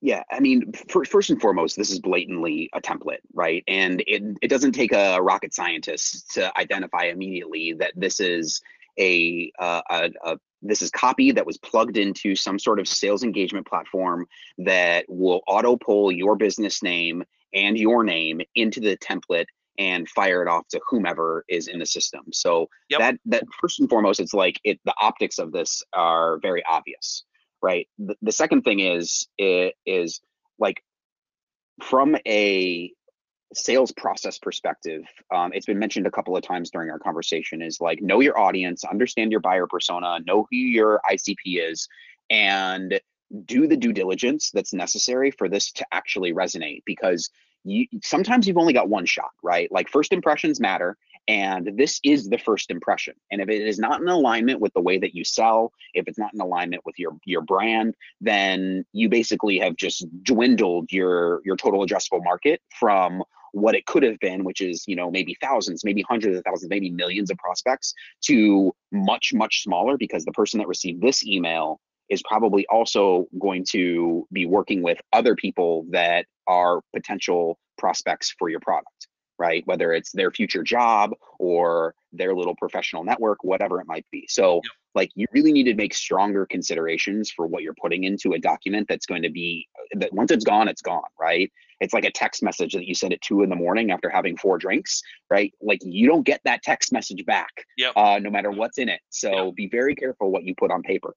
Yeah, I mean, fir- first and foremost, this is blatantly a template, right? And it it doesn't take a rocket scientist to identify immediately that this is a, uh, a, a this is copy that was plugged into some sort of sales engagement platform that will auto pull your business name and your name into the template and fire it off to whomever is in the system. So Yep. that that first and foremost, it's like it the optics of this are very obvious right? The, the second thing is it is like from a sales process perspective um, it's been mentioned a couple of times during our conversation is like know your audience understand your buyer persona know who your icp is and do the due diligence that's necessary for this to actually resonate because you sometimes you've only got one shot right? Like first impressions matter and this is the first impression. And if it is not in alignment with the way that you sell if it's not in alignment with your your brand then you basically have just dwindled your your total addressable market from what it could have been which is you know maybe thousands maybe hundreds of thousands maybe millions of prospects to much much smaller because the person that received this email is probably also going to be working with other people that are potential prospects for your product right whether it's their future job or their little professional network whatever it might be so like you really need to make stronger considerations for what you're putting into a document that's going to be that once it's gone it's gone right it's like a text message that you send at two in the morning after having four drinks, right? Like you don't get that text message back, Yep. uh, no matter what's in it. So Yep. be very careful what you put on paper.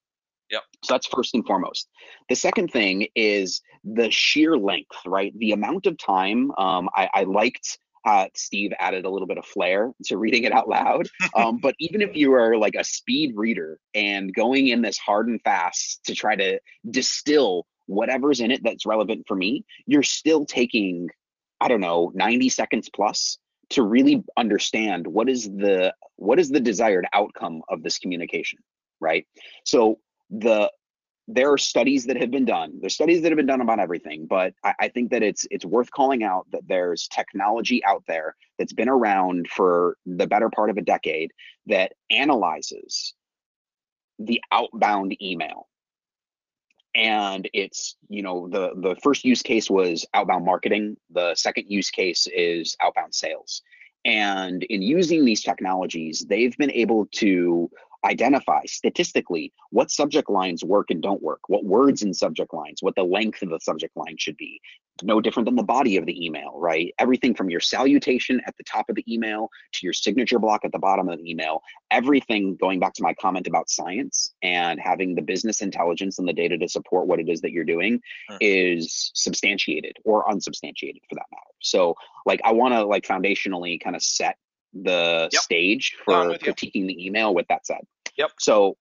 Yep. So that's first and foremost. The second thing is the sheer length, right? The amount of time. Um, I, I liked uh, Steve added a little bit of flair to reading it out loud. Um, but even if you are like a speed reader and going in this hard and fast to try to distill whatever's in it that's relevant for me, you're still taking, I don't know, 90 seconds plus to really understand what is the what is the desired outcome of this communication, right? So the there are studies that have been done. There's studies that have been done about everything, but I, I, think that it's it's worth calling out that there's technology out there that's been around for the better part of a decade that analyzes the outbound email. And it's, you know, the the first use case was outbound marketing. The second use case is outbound sales. And in using these technologies, they've been able to identify statistically what subject lines work and don't work, what words in subject lines, what the length of the subject line should be. No different than the body of the email, right? Everything from your salutation at the top of the email to your signature block at the bottom of the email, everything going back to my comment about science and having the business intelligence and the data to support what it is that you're doing Hmm. is substantiated or unsubstantiated for that matter. So like I want to like foundationally kind of set the Yep. stage for with you. critiquing the email with that said. Yep. So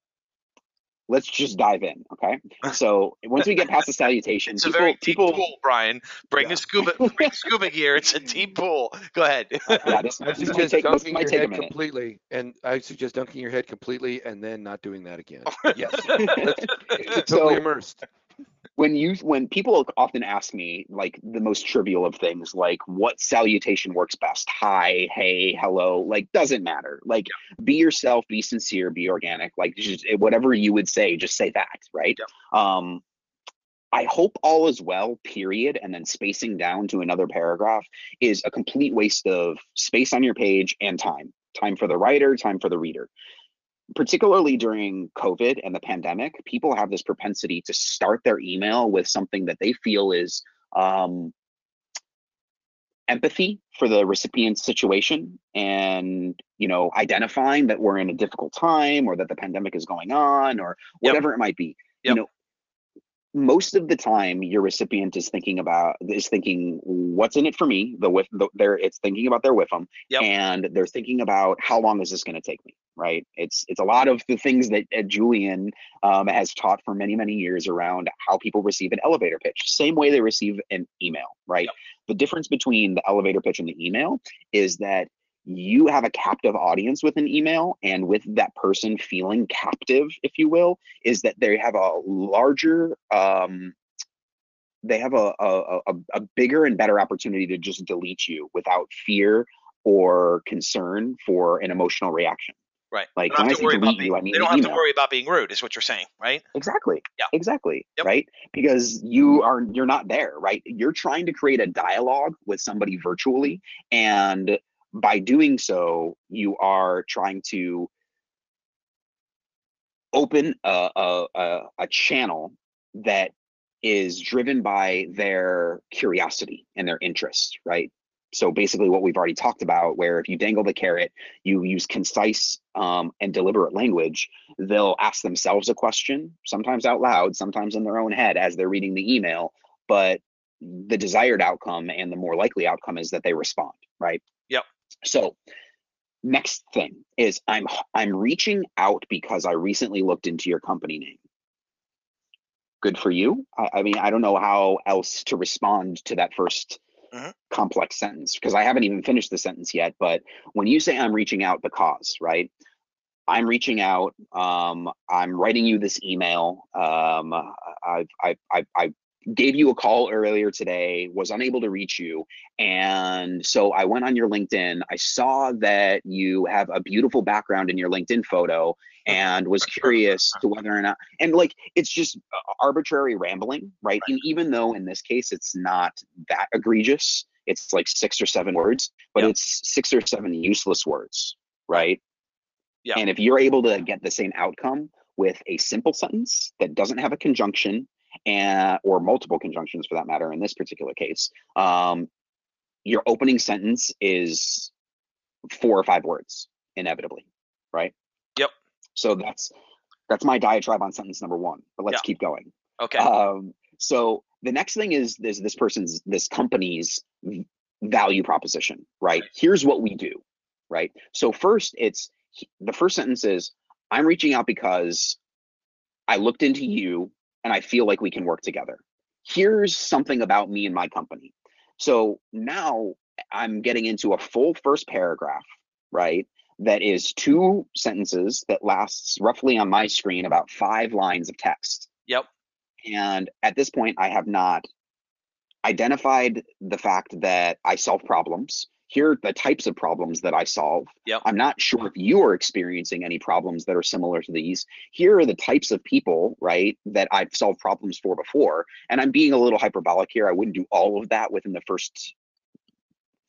let's just dive in, okay? So once we get past the salutation, It's people, a very deep people, pool, Brian. Bring Yeah. a scuba, bring scuba gear. It's a deep pool. Go ahead. Uh, yeah, this, I this might take, this dunking might your take a head minute. completely, and I suggest dunking your head completely and then not doing that again. Yes, So- totally immersed. When you when people often ask me like the most trivial of things like what salutation works best? Hi hey hello like doesn't matter. Like be yourself be sincere be organic. Like just eh, whatever you would say just say that right? Um I hope all is well, period, and then spacing down to another paragraph is a complete waste of space on your page and time. Time for the writer, time for the reader particularly during COVID and the pandemic, people have this propensity to start their email with something that they feel is um, empathy for the recipient's situation and you know identifying that we're in a difficult time or that the pandemic is going on or Yep. whatever it might be Yep. you know most of the time your recipient is thinking about is thinking what's in it for me the with the, they're it's thinking about their with them Yep. and they're thinking about how long is this going to take me right it's it's a lot of the things that uh, julian um, has taught for many many years around how people receive an elevator pitch same way they receive an email right Yep. the difference between the elevator pitch and the email is that you have a captive audience with an email and with that person feeling captive if you will is that they have a larger um, they have a, a, a, a bigger and better opportunity to just delete you without fear or concern for an emotional reaction Right. like They don't have to worry about being, you i mean they don't have to worry about being rude, is what you're saying, right? Exactly. Yeah. Exactly. Yep. Right. Because you are you're not there, right? You're trying to create a dialogue with somebody virtually. And by doing so, you are trying to open a a, a, a channel that is driven by their curiosity and their interest, right? So basically, what we've already talked about, where if you dangle the carrot, you use concise um, and deliberate language, they'll ask themselves a question, sometimes out loud, sometimes in their own head as they're reading the email. But the desired outcome and the more likely outcome is that they respond, right? Yep. So next thing is I'm I'm reaching out because I recently looked into your company name. Good for you. I, I mean, I don't know how else to respond to that 1st Mhm. complex sentence because I haven't even finished the sentence yet. But when you say I'm reaching out because, right? I'm reaching out. Um, I'm writing you this email. Um, I've, I've, I've, I gave you a call earlier today, was unable to reach you. And so I went on your LinkedIn. I saw that you have a beautiful background in your LinkedIn photo and was curious to whether or not, and like it's just arbitrary rambling, right? And even though in this case it's not that egregious, it's like six or seven words, but Yeah. it's six or seven useless words, right? Yeah. And if you're able to get the same outcome with a simple sentence that doesn't have a conjunction and or multiple conjunctions for that matter in this particular case um, your opening sentence is four or five words inevitably right Yep. so that's that's my diatribe on sentence number one but let's Yeah. keep going Okay. um, so the next thing is this this person's this company's value proposition right here's what we do right so first it's the first sentence is i'm reaching out because i looked into you and i feel like we can work together here's something about me and my company so now i'm getting into a full first paragraph right that is two sentences that lasts roughly on my screen about five lines of text Yep. and at this point, I have not identified the fact that I solve problems. Here are the types of problems that I solve. Yep. I'm not sure if you are experiencing any problems that are similar to these. Here are the types of people, right, that I've solved problems for before. And I'm being a little hyperbolic here. I wouldn't do all of that within the first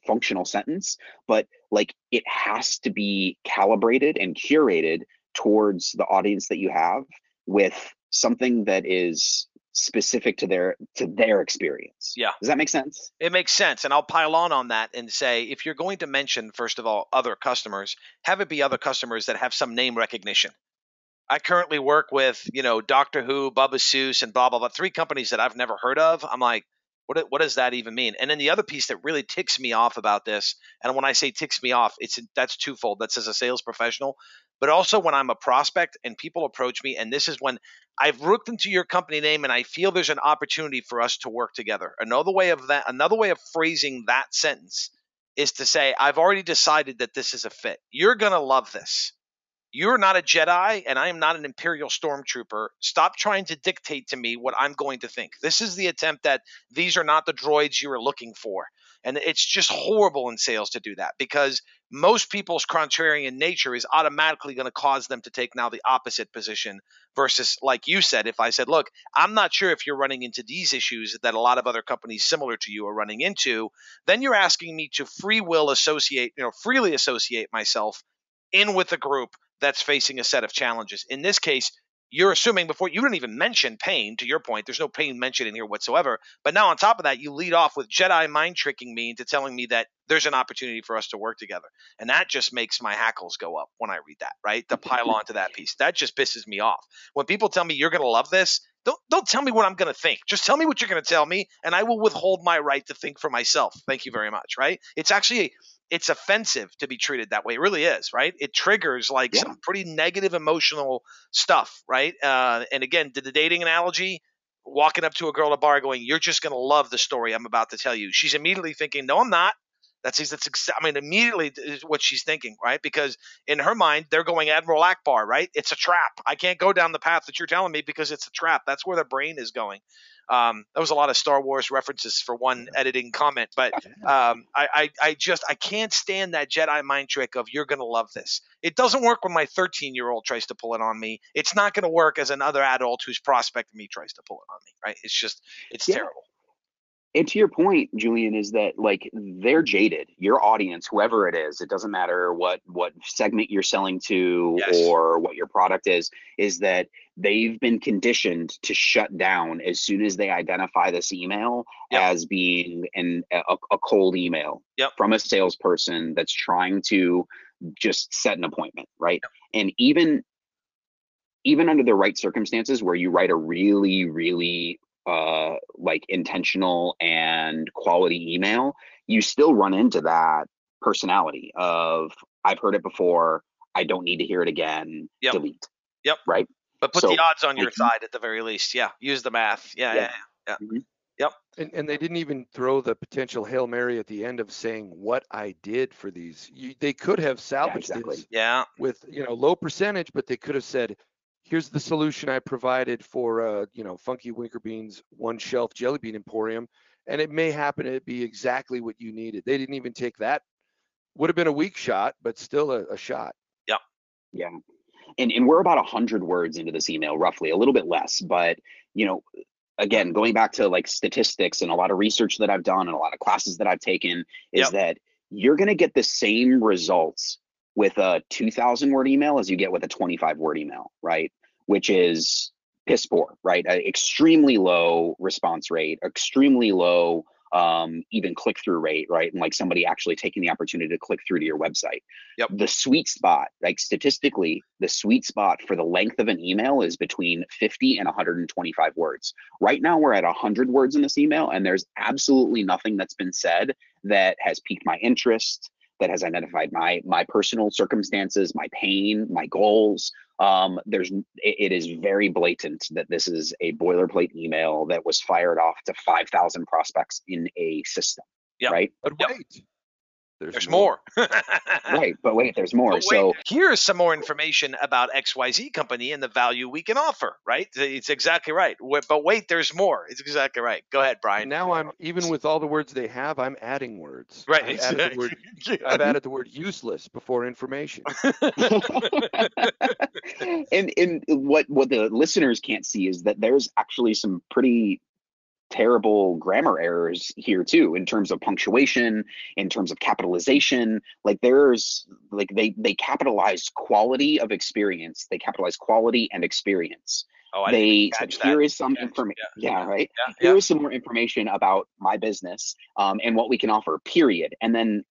functional sentence, but like it has to be calibrated and curated towards the audience that you have with something that is specific to their to their experience. Yeah. Does that make sense? It makes sense. And I'll pile on on that and say if you're going to mention, first of all, other customers, have it be other customers that have some name recognition. I currently work with, you know, Doctor Who, Bubba Seuss, and blah, blah, blah, three companies that I've never heard of. I'm like, what, what does that even mean? And then the other piece that really ticks me off about this, and when I say ticks me off, it's that's twofold. That's as a sales professional, but also when I'm a prospect and people approach me, and this is when I've looked into your company name and I feel there's an opportunity for us to work together. Another way of that, another way of phrasing that sentence is to say, I've already decided that this is a fit. You're gonna love this. You're not a Jedi, and I am not an Imperial Stormtrooper. Stop trying to dictate to me what I'm going to think. This is the attempt that these are not the droids you are looking for. And it's just horrible in sales to do that because most people's contrarian nature is automatically going to cause them to take now the opposite position versus, like you said, if I said, look, I'm not sure if you're running into these issues that a lot of other companies similar to you are running into, then you're asking me to free will associate, you know, freely associate myself in with a group that's facing a set of challenges. In this case, you're assuming before you didn't even mention pain. To your point, there's no pain mentioned in here whatsoever. But now on top of that, you lead off with Jedi mind tricking me into telling me that there's an opportunity for us to work together, and that just makes my hackles go up when I read that. Right, to pile onto that piece, that just pisses me off. When people tell me you're going to love this, don't don't tell me what I'm going to think. Just tell me what you're going to tell me, and I will withhold my right to think for myself. Thank you very much. Right? It's actually it's offensive to be treated that way. It really is, right? It triggers like Yeah. some pretty negative emotional stuff, right? Uh, and again, did the dating analogy, walking up to a girl at a bar going, "You're just gonna love the story I'm about to tell you." She's immediately thinking, "No, I'm not." That's that's exa- I mean, immediately is what she's thinking, right? Because in her mind, they're going Admiral Ackbar, right? It's a trap. I can't go down the path that you're telling me because it's a trap. That's where their brain is going. Um, that was a lot of Star Wars references for one editing comment, but um, I, I, I just I can't stand that Jedi mind trick of you're gonna love this. It doesn't work when my 13 year old tries to pull it on me. It's not gonna work as another adult who's prospecting me tries to pull it on me. Right? It's just it's Yeah. terrible. And to your point, Julian, is that like they're jaded. Your audience, whoever it is, it doesn't matter what what segment you're selling to Yes. or what your product is, is that they've been conditioned to shut down as soon as they identify this email Yep. as being an a, a cold email Yep. from a salesperson that's trying to just set an appointment, right? And even even under the right circumstances where you write a really really uh like intentional and quality email you still run into that personality of i've heard it before i don't need to hear it again Yep. delete Yep. right But put So, the odds on your side at the very least. Yeah. Use the math. Yeah. Yeah. Yeah. And, and they didn't even throw the potential Hail Mary at the end of saying what I did for these. You, they could have salvaged exactly. this Yeah. with, you know, low percentage, but they could have said, here's the solution I provided for, uh, you know, Funky Winker Beans one shelf jelly bean emporium. And it may happen to be exactly what you needed. They didn't even take that. Would have been a weak shot, but still a, a shot. yeah and and we're about a hundred words into this email roughly a little bit less but you know again going back to like statistics and a lot of research that i've done and a lot of classes that i've taken is Yep. that you're going to get the same results with a 2000 word email as you get with a 25 word email right which is piss poor, right? Uh, extremely low response rate, extremely low um, even click through rate, right? And like somebody actually taking the opportunity to click through to your website. Yep. The sweet spot, like statistically, the sweet spot for the length of an email is between 50 and 125 words. Right now, we're at 100 words in this email, and there's absolutely nothing that's been said that has piqued my interest that has identified my my personal circumstances, my pain, my goals. Um, there's it, it is very blatant that this is a boilerplate email that was fired off to 5,000 prospects in a system. Yep. Right. But Yep. wait, There's more. Right. But wait, there's more. Wait, so here's some more information about XYZ company and the value we can offer, right? It's exactly right. Wait- But wait, there's more. It's exactly right. Go ahead, Brian. now I'm even with all the words they have, I'm adding words. Right. I've added, the word, I've added the word useless before information. and and what what the listeners can't see is that there's actually some pretty terrible grammar errors here too in terms of punctuation in terms of capitalization. Like there's like they they capitalize quality of experience. They capitalize quality and experience. Oh, I they said here is some information yeah, yeah, right? Yeah, yeah. here is some more information about my business um, and what we can offer period. And then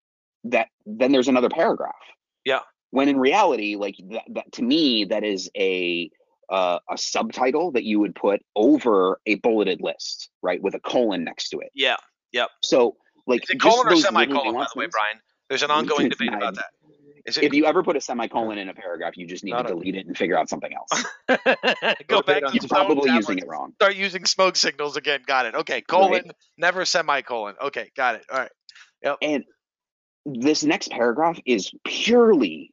that then there's another paragraph. Yeah. when in reality like that, that to me that is a uh, a subtitle that you would put over a bulleted list right with a colon next to it Yeah. Yep. So like Is it colon or semicolon, by the way, Brian? There's an ongoing debate It's about not- that. Is it? if you ever put a semicolon in a paragraph you just need Not to a- delete it and figure out something else go back on you're your probably tablets. using it wrong Start using smoke signals again. Got it. Okay. Colon, never semicolon. Okay. Got it. All right. Yep. And this next paragraph is purely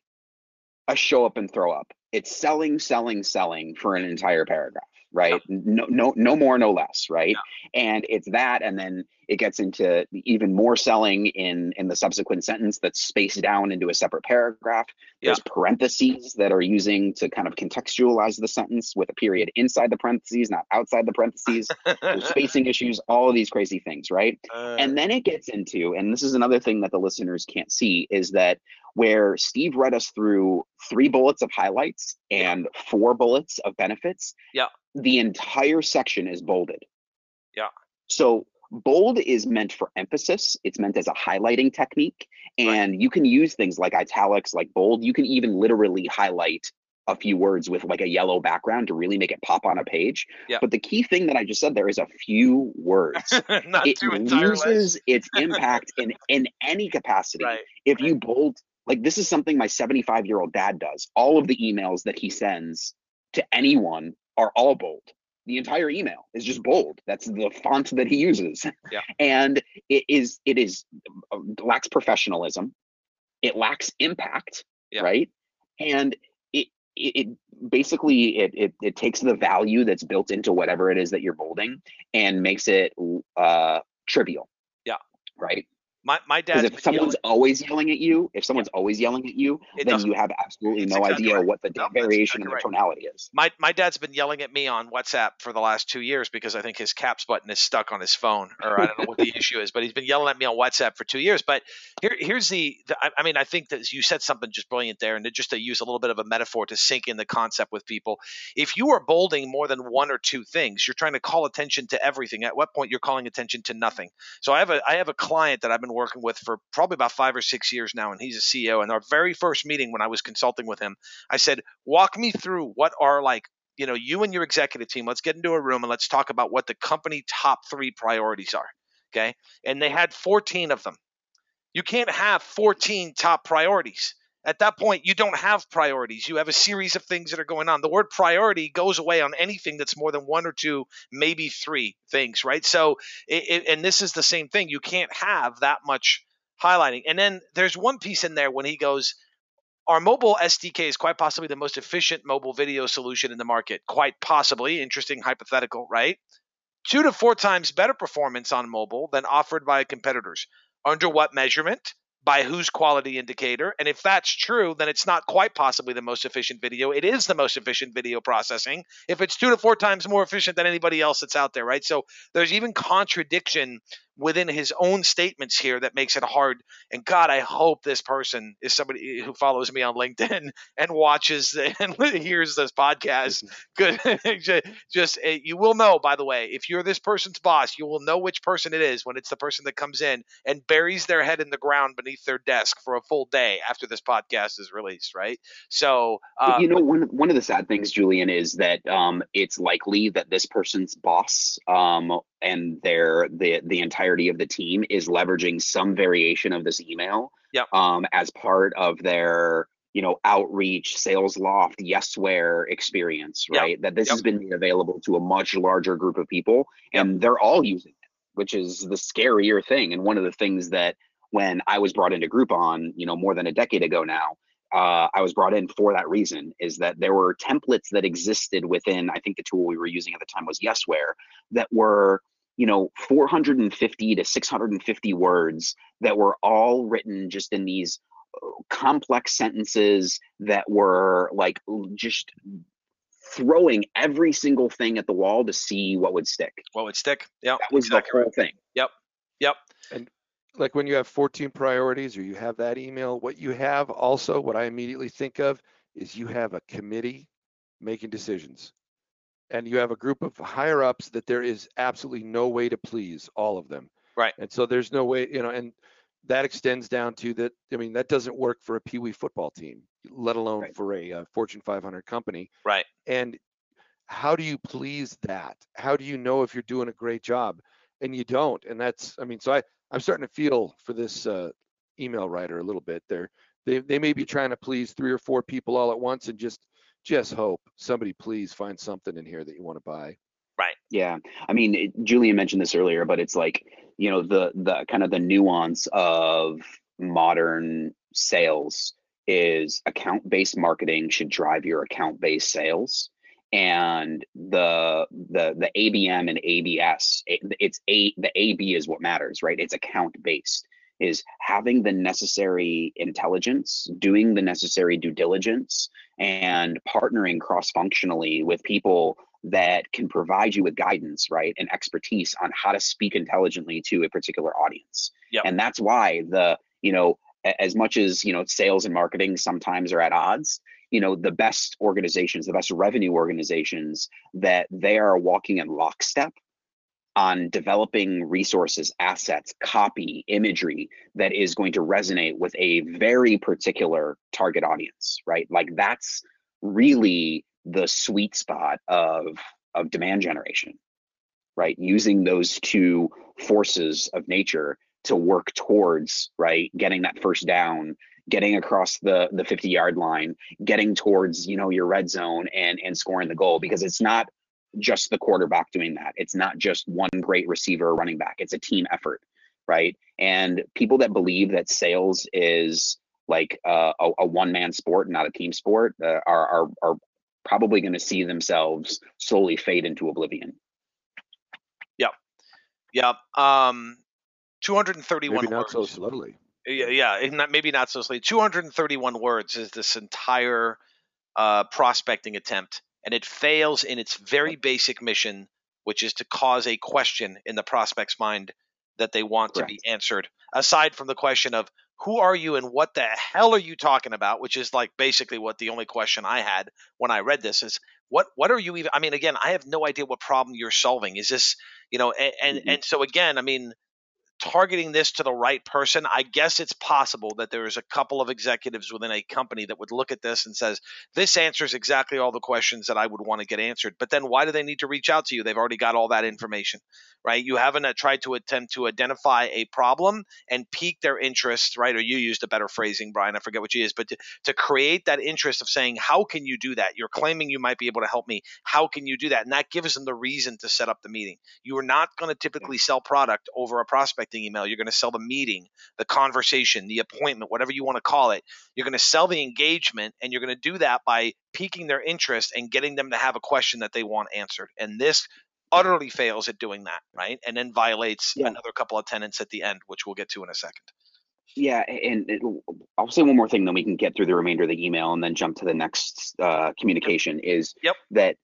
a show up and throw up. It's selling, selling, selling for an entire paragraph, right? No, no, no more, no less, right? And it's that, and then it gets into even more selling in in the subsequent sentence that's spaced down into a separate paragraph. There's parentheses that are using to kind of contextualize the sentence with a period inside the parentheses, not outside the parentheses. There's spacing issues, all of these crazy things, right? Uh, and then it gets into and this is another thing that the listeners can't see is that where steve read us through three bullets of highlights and four bullets of benefits Yeah. the entire section is bolded Yeah. so bold is meant for emphasis it's meant as a highlighting technique and you can use things like italics like bold you can even literally highlight a few words with like a yellow background to really make it pop on a page Yeah. but the key thing that i just said there is a few words not it two entire lists. loses its impact in in any capacity Right. if you bold like this is something my 75 year old dad does. All of the emails that he sends to anyone are all bold. The entire email is just bold. That's the font that he uses. Yeah. and it is it is uh, lacks professionalism. It lacks impact Yeah. right? And it it, it basically it, it it takes the value that's built into whatever it is that you're bolding and makes it uh trivial. Yeah. right My my because if someone's yelling- always yelling at you if someone's always yelling at you It then doesn't- you have absolutely It's no exactly idea right. what the No, variation in exactly the right. tonality is my my dad's been yelling at me on WhatsApp for the last two years because I think his caps button is stuck on his phone, or I don't know what the issue is. But he's been yelling at me on WhatsApp for two years. But here here's the, the I, I mean I think that you said something just brilliant there, and just to use a little bit of a metaphor to sink in the concept with people. If you are bolding more than one or two things, you're trying to call attention to everything. At what point you're calling attention to nothing? So I have a I have a client that I've been working with for probably about five or six years now, and he's a CEO. And our very first meeting when I was consulting with him, I said, "Walk me through what are like." You know, you and your executive team, let's get into a room and let's talk about what the company top three priorities are. Okay. And they had 14 of them. You can't have 14 top priorities. At that point, you don't have priorities. You have a series of things that are going on. The word priority goes away on anything that's more than one or two, maybe three things, right? So, it, it, and this is the same thing. You can't have that much highlighting. And then there's one piece in there when he goes, our mobile SDK is quite possibly the most efficient mobile video solution in the market. Quite possibly, interesting hypothetical, right? Two to four times better performance on mobile than offered by competitors. Under what measurement? By whose quality indicator? And if that's true, then it's not quite possibly the most efficient video. It is the most efficient video processing. If it's two to four times more efficient than anybody else that's out there, right? So there's even contradiction within his own statements here that makes it hard. And God, I hope this person is somebody who follows me on LinkedIn and watches and hears this podcast. Mm-hmm. Good, just eh, you will know. By the way, if you're this person's boss, you will know which person it is when it's the person that comes in and buries their head in the ground beneath their desk for a full day after this podcast is released. Right. So um, you know, one one of the sad things, Julian, is that um, it's likely that this person's boss um, and their the the entirety of the team is leveraging some variation of this email yep. um, as part of their you know outreach Salesloft yesware experience right yep. that this yep. has been made available to a much larger group of people and they're all using it which is the scarier thing and one of the things that when i was brought into groupon you know more than a decade ago now uh, I was brought in for that reason is that there were templates that existed within, I think the tool we were using at the time was Yesware, that were, you know, 450 to 650 words that were all written just in these uh, complex sentences that were like just throwing every single thing at the wall to see what would stick. What would stick? Yeah. That was exactly the whole thing. Yep. Yep. And like when you have 14 priorities or you have that email, what you have also, what I immediately think of is you have a committee making decisions. And you have a group of higher ups that there is absolutely no way to please all of them. Right. And so there's no way, you know, and that extends down to that. I mean, that doesn't work for a Pee Wee football team, let alone right. for a, a Fortune 500 company. Right. And how do you please that? How do you know if you're doing a great job? And you don't. And that's, I mean, so I, I'm starting to feel for this uh, email writer a little bit. They're they they may be trying to please three or four people all at once and just just hope somebody please find something in here that you want to buy. Right. Yeah. I mean, it, Julian mentioned this earlier, but it's like you know the the kind of the nuance of modern sales is account based marketing should drive your account based sales and the the the ABM and ABS it's a the AB is what matters right it's account based is having the necessary intelligence doing the necessary due diligence and partnering cross functionally with people that can provide you with guidance right and expertise on how to speak intelligently to a particular audience yep. and that's why the you know as much as you know sales and marketing sometimes are at odds you know the best organizations the best revenue organizations that they are walking in lockstep on developing resources assets copy imagery that is going to resonate with a very particular target audience right? Like that's really the sweet spot of of demand generation right? Using those two forces of nature to work towards right getting that first down getting across the the 50 yard line getting towards you know your red zone and and scoring the goal because it's not just the quarterback doing that. It's not just one great receiver or running back. It's a team effort right? And people that believe that sales is like uh, a, a one man sport and not a team sport uh, are, are are probably going to see themselves slowly fade into oblivion. Yeah yeah um 231 Maybe not words. so slowly. Yeah, yeah, not, maybe not so slowly. 231 words is this entire uh, prospecting attempt, and it fails in its very basic mission, which is to cause a question in the prospect's mind that they want Correct. to be answered. Aside from the question of who are you and what the hell are you talking about, which is like basically what the only question I had when I read this is what what are you even? I mean, again, I have no idea what problem you're solving. Is this you know? And and, mm-hmm. and so again, I mean targeting this to the right person, I guess it's possible that there is a couple of executives within a company that would look at this and says, this answers exactly all the questions that I would want to get answered. But then why do they need to reach out to you? They've already got all that information, right? You haven't uh, tried to attempt to identify a problem and pique their interest, right? Or you used a better phrasing, Brian, I forget what you is, but to, to create that interest of saying, how can you do that? You're claiming you might be able to help me. How can you do that? And that gives them the reason to set up the meeting. You are not going to typically sell product over a prospect prospecting email. You're going to sell the meeting, the conversation, the appointment, whatever you want to call it. You're going to sell the engagement, and you're going to do that by piquing their interest and getting them to have a question that they want answered. And this utterly fails at doing that, right? And then violates yeah. another couple of tenants at the end, which we'll get to in a second. Yeah, and it, I'll say one more thing, then we can get through the remainder of the email and then jump to the next uh, communication. Is yep. that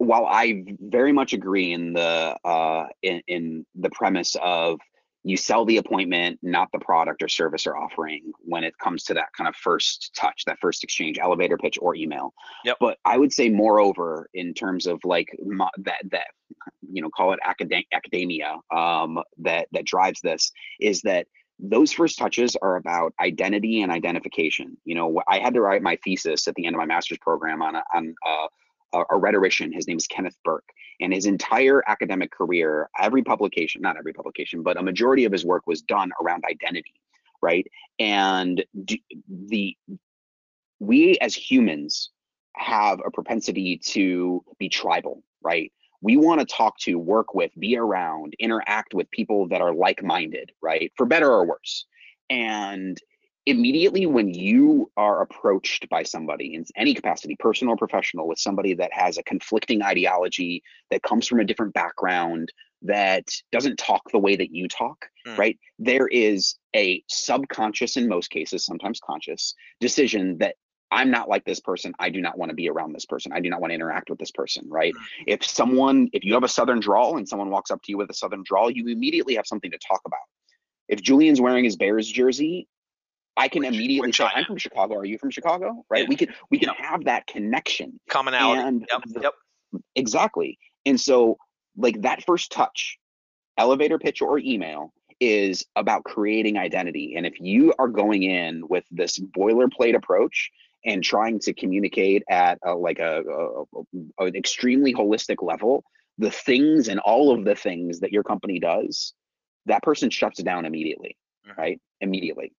while I very much agree in the uh, in, in the premise of you sell the appointment, not the product or service or offering when it comes to that kind of first touch, that first exchange, elevator pitch or email. Yep. But I would say, moreover, in terms of like that that you know, call it academic academia um, that that drives this is that those first touches are about identity and identification. You know, I had to write my thesis at the end of my master's program on a, on a, a rhetorician. His name is Kenneth Burke, and his entire academic career, every publication, not every publication, but a majority of his work was done around identity, right? And the we as humans have a propensity to be tribal, right? we want to talk to, work with, be around, interact with people that are like minded, right? For better or worse. And immediately when you are approached by somebody in any capacity, personal or professional, with somebody that has a conflicting ideology, that comes from a different background, that doesn't talk the way that you talk, mm. right? There is a subconscious, in most cases, sometimes conscious decision that I'm not like this person. I do not want to be around this person. I do not want to interact with this person, right? Mm-hmm. If someone, if you have a Southern drawl and someone walks up to you with a Southern drawl, you immediately have something to talk about. If Julian's wearing his Bears jersey, I can immediately say, "I'm from Chicago. Are you from Chicago?" Right? Yeah. We can we can yep. have that connection, commonality. And yep. The, yep. Exactly. And so, like that first touch, elevator pitch or email, is about creating identity. And if you are going in with this boilerplate approach, and trying to communicate at a, like a, a, a, an extremely holistic level the things and all of the things that your company does that person shuts down immediately mm-hmm. right immediately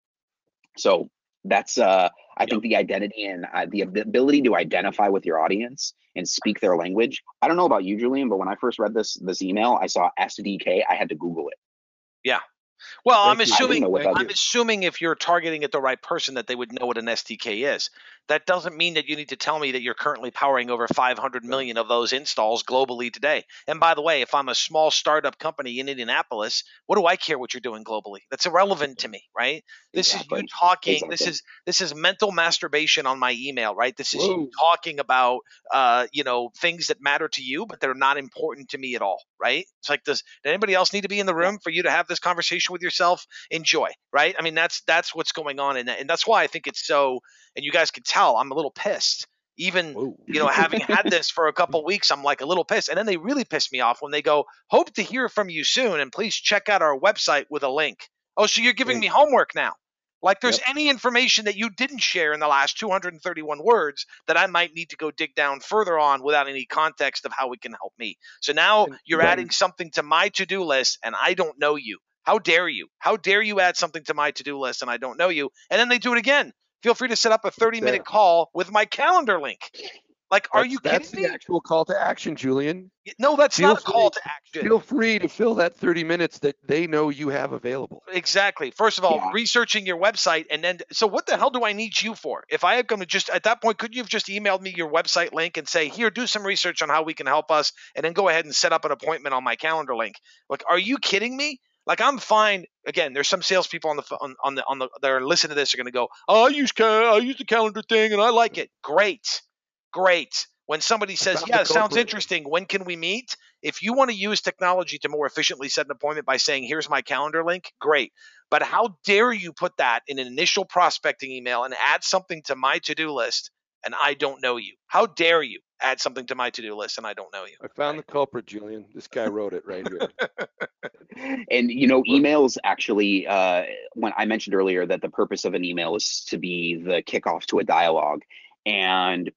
so that's uh i think the identity and uh, the, the ability to identify with your audience and speak their language. I don't know about you julian but when i first read this this email i saw sdk i had to google it. Yeah. Well, I'm assuming I'm assuming if you're targeting at the right person that they would know what an SDK is. That doesn't mean that you need to tell me that you're currently powering over 500 million of those installs globally today. And by the way, if I'm a small startup company in Indianapolis, what do I care what you're doing globally? That's irrelevant to me, right? This exactly. is you talking. Exactly. This is this is mental masturbation on my email, right? This is Whoa. you talking about uh, you know things that matter to you, but they're not important to me at all, right? It's like, does, does anybody else need to be in the room for you to have this conversation with yourself? Enjoy, right? I mean, that's that's what's going on, and and that's why I think it's so and you guys can tell I'm a little pissed. Even you know, having had this for a couple weeks, I'm like a little pissed. And then they really piss me off when they go, "Hope to hear from you soon, and please check out our website with a link." Oh, so you're giving me homework now? Like there's yep. any information that you didn't share in the last 231 words that I might need to go dig down further on without any context of how it can help me. So now you're adding something to my to-do list and I don't know you. How dare you? How dare you add something to my to-do list and I don't know you? And then they do it again feel free to set up a 30 minute call with my calendar link. Like, are that's, you kidding That's me? the actual call to action, Julian. No, that's feel not a call to action. Feel free to fill that 30 minutes that they know you have available. Exactly. First of all, yeah. researching your website, and then so what the hell do I need you for? If I had come to just at that point, could you have just emailed me your website link and say, here, do some research on how we can help us, and then go ahead and set up an appointment on my calendar link? Like, are you kidding me? Like I'm fine. Again, there's some salespeople on the on, on the on the that are listening to this are going to go, oh, I use I use the calendar thing and I like it. Great, great. When somebody says, yeah, sounds interesting. When can we meet? If you want to use technology to more efficiently set an appointment by saying, here's my calendar link, great. But how dare you put that in an initial prospecting email and add something to my to do list and I don't know you? How dare you? Add something to my to-do list and I don't know you. I found the culprit, Julian. This guy wrote it right here. and you know, emails actually uh, when I mentioned earlier that the purpose of an email is to be the kickoff to a dialogue and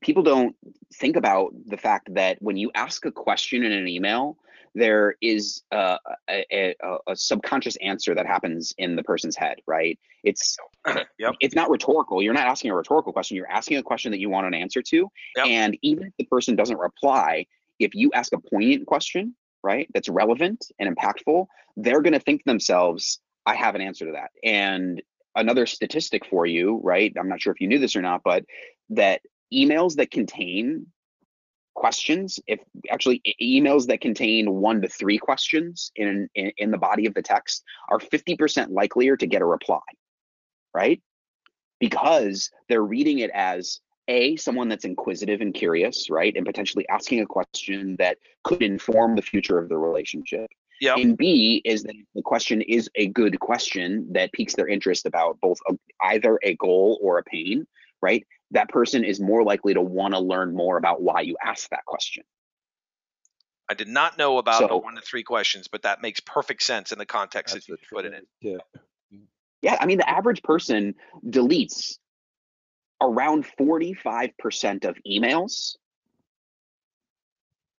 people don't think about the fact that when you ask a question in an email, there is uh, a, a, a, subconscious answer that happens in the person's head, right? It's yep. it's not rhetorical. You're not asking a rhetorical question. You're asking a question that you want an answer to. Yep. And even if the person doesn't reply, if you ask a poignant question, right, that's relevant and impactful, they're going to think to themselves, "I have an answer to that." And another statistic for you, right? I'm not sure if you knew this or not, but that emails that contain questions if actually emails that contain one to three questions in, in, in the body of the text are 50% likelier to get a reply right because they're reading it as a someone that's inquisitive and curious right and potentially asking a question that could inform the future of the relationship Yeah. And B is that the question is a good question that piques their interest about both a, either a goal or a pain, right? That person is more likely to want to learn more about why you asked that question. I did not know about the one to three questions, but that makes perfect sense in the context That's that you the put it in. tip. Yeah, I mean, the average person deletes around 45% of emails.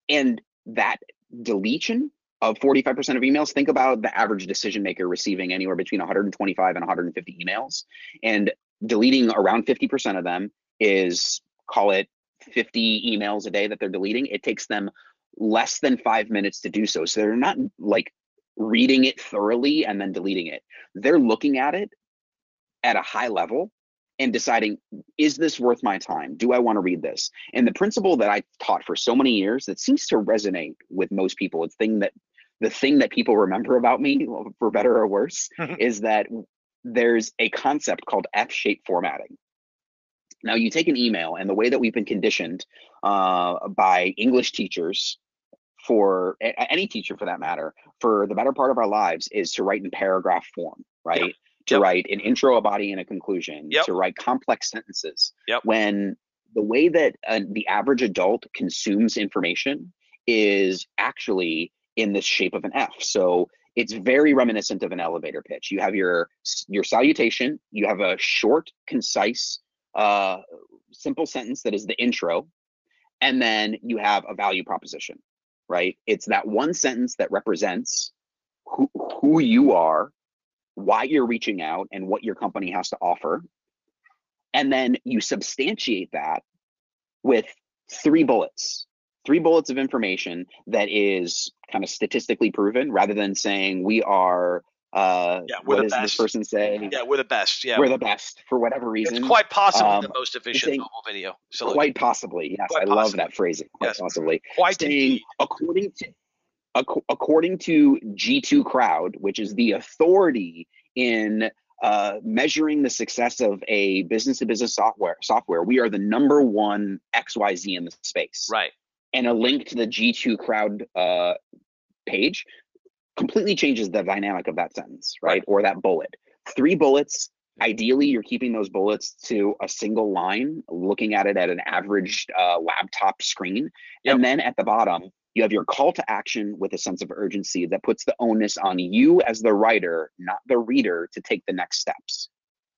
And that deletion of 45% of emails, think about the average decision maker receiving anywhere between 125 and 150 emails. And deleting around 50% of them is, call it 50 emails a day that they're deleting. It takes them less than five minutes to do so. So they're not like reading it thoroughly and then deleting it. They're looking at it at a high level and deciding is this worth my time do i want to read this and the principle that i taught for so many years that seems to resonate with most people it's thing that the thing that people remember about me for better or worse is that there's a concept called f-shape formatting now you take an email and the way that we've been conditioned uh, by english teachers for any teacher for that matter for the better part of our lives is to write in paragraph form right to Yep. write an intro a body and a conclusion Yep. to write complex sentences Yep. when the way that uh, the average adult consumes information is actually in this shape of an f so it's very reminiscent of an elevator pitch. You have your your salutation. You have a short concise uh, simple sentence that is the intro and then you have a value proposition right? It's that one sentence that represents who, who you are why you're reaching out and what your company has to offer. And then you substantiate that with three bullets three bullets of information that is kind of statistically proven rather than saying we are uh Yeah, we're what the does this person say Yeah, we're the best. Yeah, we're the best for whatever reason it's quite possibly Um, the most efficient saying- mobile video. So quite possibly yes Quite i love that phrasing quite Yes. possibly quite saying according to according to G2 Crowd, which is the authority in uh, measuring the success of a business-to-business software, software, we are the number one XYZ in the space. Right. And a link to the G2 Crowd uh, page completely changes the dynamic of that sentence, right? Or that bullet. Three bullets. Ideally, you're keeping those bullets to a single line, looking at it at an average uh, laptop screen. Yep. And then at the bottom, you have your call to action with a sense of urgency that puts the onus on you as the writer, not the reader, to take the next steps.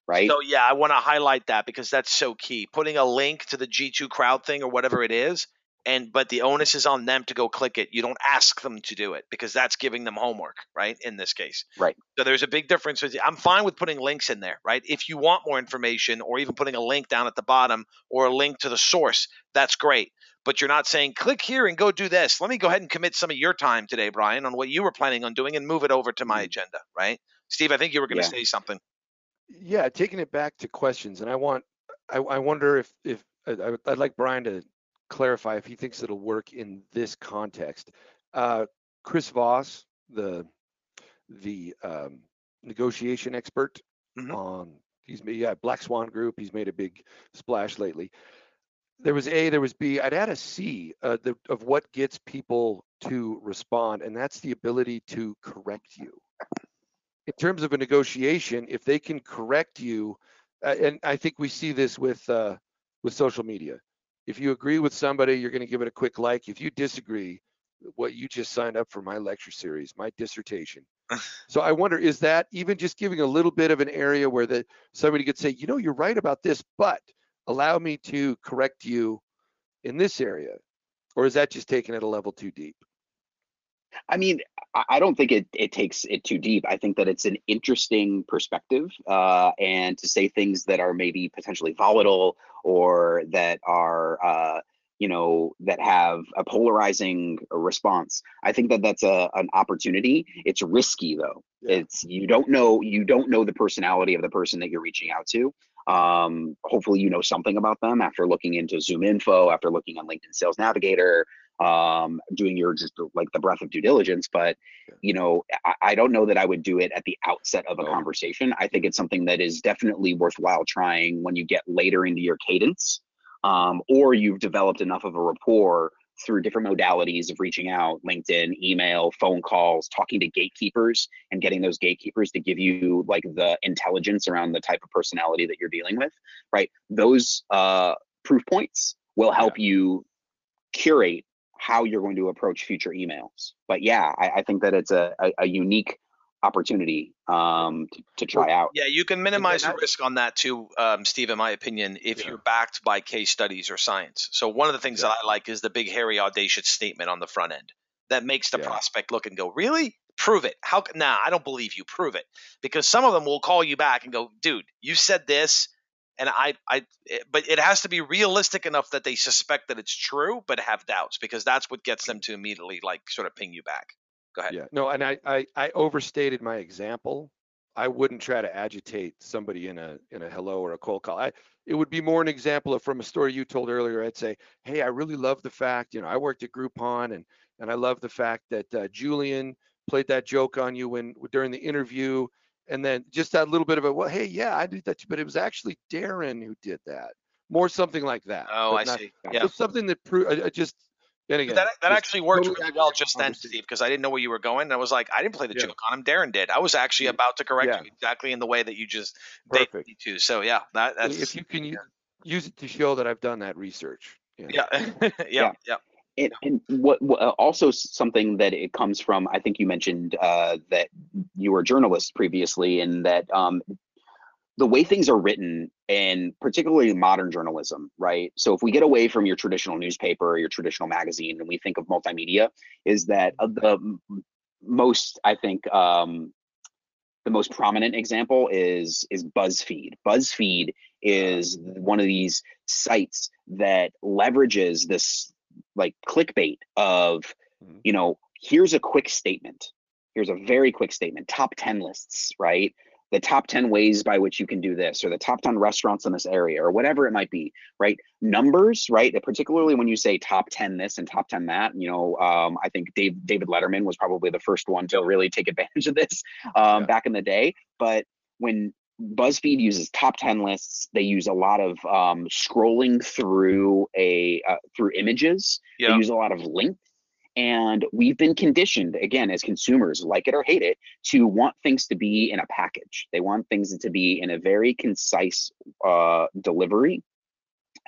Right? So yeah, I want to highlight that because that's so key. Putting a link to the G2 crowd thing or whatever it is, and but the onus is on them to go click it. You don't ask them to do it because that's giving them homework, right? In this case. Right. So there's a big difference. With, I'm fine with putting links in there, right? If you want more information or even putting a link down at the bottom or a link to the source, that's great. But you're not saying click here and go do this. Let me go ahead and commit some of your time today, Bryan, on what you were planning on doing and move it over to my hmm. agenda, right? Steve, I think you were going to Yeah. say something. Yeah, taking it back to questions, and I want, I, I wonder if if I, I would- I'd like Bryan to clarify if he thinks it'll work in this context. Uh, Chris Voss, the the um, negotiation expert Mhm. on he's yeah Black Swan Group. He's made a big splash lately. There was A, there was B. I'd add a C uh, the, of what gets people to respond, and that's the ability to correct you in terms of a negotiation, if they can correct you, uh, and I think we see this with uh, with social media. If you agree with somebody, you're going to give it a quick like. If you disagree, what you just signed up for my lecture series, my dissertation. so I wonder, is that even just giving a little bit of an area where that somebody could say, you know, you're right about this, but allow me to correct you in this area, or is that just taking it a level too deep? I mean, I- don't think it, it takes it too deep. I think that it's an interesting perspective, uh, and to say things that are maybe potentially volatile or that are, uh, you know, that have a polarizing response. I think that that's a an opportunity. It's risky though. Yeah. It's you don't know you don't know the personality of the person that you're reaching out to. Um, hopefully, you know something about them after looking into ZoomInfo, after looking on LinkedIn Sales Navigator, um, doing your just like the breath of due diligence. But you know, I, I don't know that I would do it at the outset of a No. conversation. I think it's something that is definitely worthwhile trying when you get later into your cadence, um, or you've developed enough of a rapport through different modalities of reaching out linkedin email phone calls talking to gatekeepers and getting those gatekeepers to give you like the intelligence around the type of personality that you're dealing with right those uh, proof points will help yeah. you curate how you're going to approach future emails but yeah i, I think that it's a, a, a unique opportunity um, to, to, try out. Yeah, you can minimize the risk on that too, um, Steve. In my opinion, if yeah. you're backed by case studies or science. So one of the things yeah. that I like is the big, hairy, audacious statement on the front end that makes the yeah. prospect look and go, "Really? Prove it? How? Nah, I don't believe you. Prove it." Because some of them will call you back and go, "Dude, you said this." And I, I, eh, but it has to be realistic enough that they suspect that it's true, but have doubts, because that's what gets them to immediately like sort of ping you back. Go ahead. Yeah. No, and I, I, I overstated my example. I wouldn't try to agitate somebody in a in a hello or a cold call. I it would be more an example of from a story you told earlier. I'd say, hey, I really love the fact, you know, I worked at Groupon and and I love the fact that uh, Julian played that joke on you when during the interview, and then just that little bit of a well, hey, yeah, I did that, too, but it was actually Darren who did that. More something like that. Oh, I not, see. Yeah. Something that pro- I, I just again, that, that actually worked totally really well just then, Steve, because I didn't know where you were going. And I was like, I didn't play the yeah. joke on him. Darren did. I was actually about to correct yeah. you exactly in the way that you just Perfect. did to. So yeah, that, that's if you can yeah. use it to show that I've done that research. Yeah, yeah, yeah. yeah. And, and what, what, uh, also something that it comes from, I think you mentioned uh, that you were a journalist previously, and that um, the way things are written and particularly modern journalism right? So if we get away from your traditional newspaper or your traditional magazine and we think of multimedia is that the most i think um, the most prominent example is is buzzfeed. Buzzfeed is one of these sites that leverages this like clickbait of mm-hmm. you know here's a quick statement. Here's a very quick statement top 10 lists right? The top 10 ways by which you can do this or the top 10 restaurants in this area or whatever it might be right? Numbers right? Particularly when you say top 10 this and top 10 that you know um, i think Dave, david letterman was probably the first one to really take advantage of this um, yeah. back in the day. But when BuzzFeed uses top 10 lists. They use a lot of um, scrolling through a uh, through images. Yeah. They use a lot of links and we've been conditioned, again, as consumers, like it or hate it, to want things to be in a package. They want things to be in a very concise uh, delivery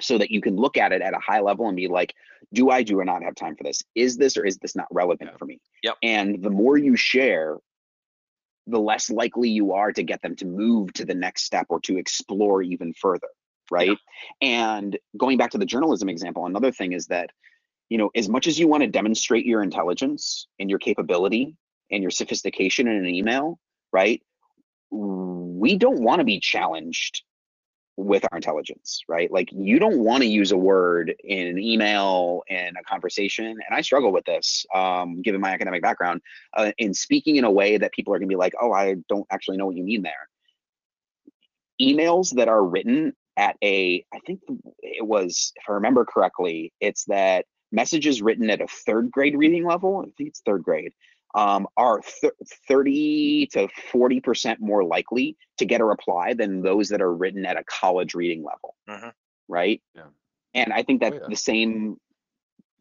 so that you can look at it at a high level and be like, do I do or not have time for this? Is this or is this not relevant for me? Yep. And the more you share, the less likely you are to get them to move to the next step or to explore even further. Right. Yeah. And going back to the journalism example, another thing is that you know, as much as you want to demonstrate your intelligence and your capability and your sophistication in an email, right? We don't want to be challenged with our intelligence, right? Like you don't want to use a word in an email and a conversation, and I struggle with this, um, given my academic background, uh, in speaking in a way that people are going to be like, "Oh, I don't actually know what you mean there." Emails that are written at a, I think it was, if I remember correctly, it's that messages written at a third grade reading level, I think it's third grade, um, are th- 30 to 40% more likely to get a reply than those that are written at a college reading level. Mm-hmm. Right. Yeah. And I think that oh, yeah. the same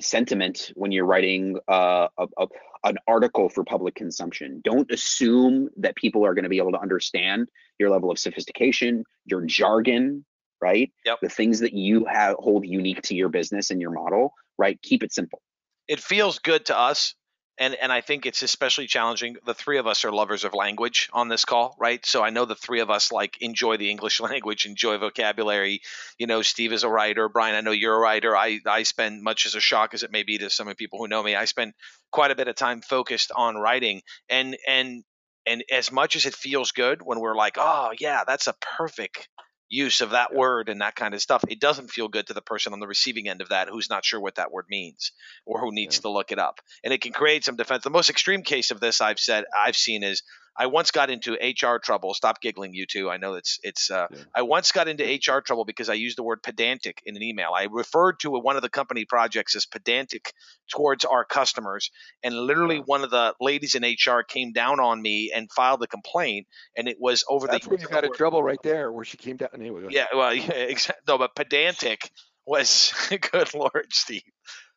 sentiment when you're writing uh, a, a, an article for public consumption. Don't assume that people are going to be able to understand your level of sophistication, your jargon, right? Yep. The things that you have hold unique to your business and your model, right? Keep it simple. It feels good to us. And, and I think it's especially challenging. The three of us are lovers of language on this call, right? So I know the three of us like enjoy the English language, enjoy vocabulary. You know, Steve is a writer. Bryan, I know you're a writer. I, I spend much as a shock as it may be to some of people who know me. I spend quite a bit of time focused on writing. And and and as much as it feels good when we're like, oh yeah, that's a perfect use of that yeah. word and that kind of stuff, it doesn't feel good to the person on the receiving end of that who's not sure what that word means or who needs yeah. to look it up. And it can create some defense. The most extreme case of this I've said I've seen is I once got into HR trouble. Stop giggling, you two. I know it's it's. Uh, yeah. I once got into HR trouble because I used the word pedantic in an email. I referred to one of the company projects as pedantic towards our customers, and literally yeah. one of the ladies in HR came down on me and filed a complaint, and it was over That's the. That's where you got in trouble right there, where she came down. Anyway, yeah, well, yeah, exactly. No, but pedantic was good lord, Steve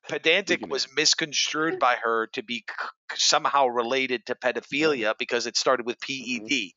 pedantic was misconstrued by her to be c- somehow related to mm-hmm. pedophilia because it started with mm-hmm. PED,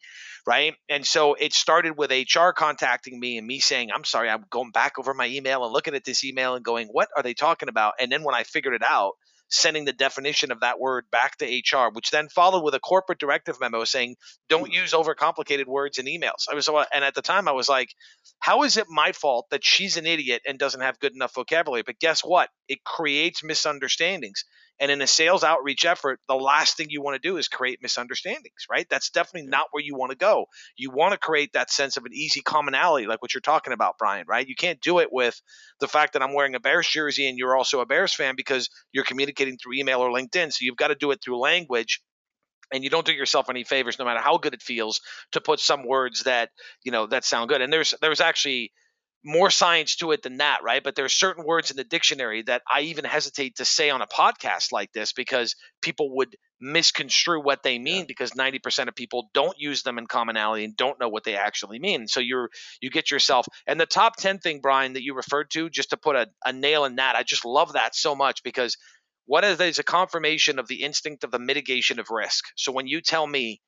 right? And so it started with HR contacting me and me saying, "I'm sorry, I'm going back over my email and looking at this email and going, what are they talking about?" And then when I figured it out, sending the definition of that word back to HR, which then followed with a corporate directive memo saying, "Don't hmm. use overcomplicated words in emails." I was, uh, and at the time, I was like, "How is it my fault that she's an idiot and doesn't have good enough vocabulary?" But guess what? It creates misunderstandings. And in a sales outreach effort, the last thing you want to do is create misunderstandings, right? That's definitely not where you want to go. You want to create that sense of an easy commonality, like what you're talking about, Bryan, right? You can't do it with the fact that I'm wearing a Bears jersey and you're also a Bears fan because you're communicating through email or LinkedIn. So you've got to do it through language and you don't do yourself any favors no matter how good it feels to put some words that you know that sound good and there's there's actually more science to it than that, right? But there's certain words in the dictionary that I even hesitate to say on a podcast like this because people would misconstrue what they mean yeah. because 90% of people don't use them in commonality and don't know what they actually mean. So you're you get yourself and the top 10 thing Bryan that you referred to just to put a, a nail in that. I just love that so much because what is a confirmation of the instinct of the mitigation of risk. So when you tell me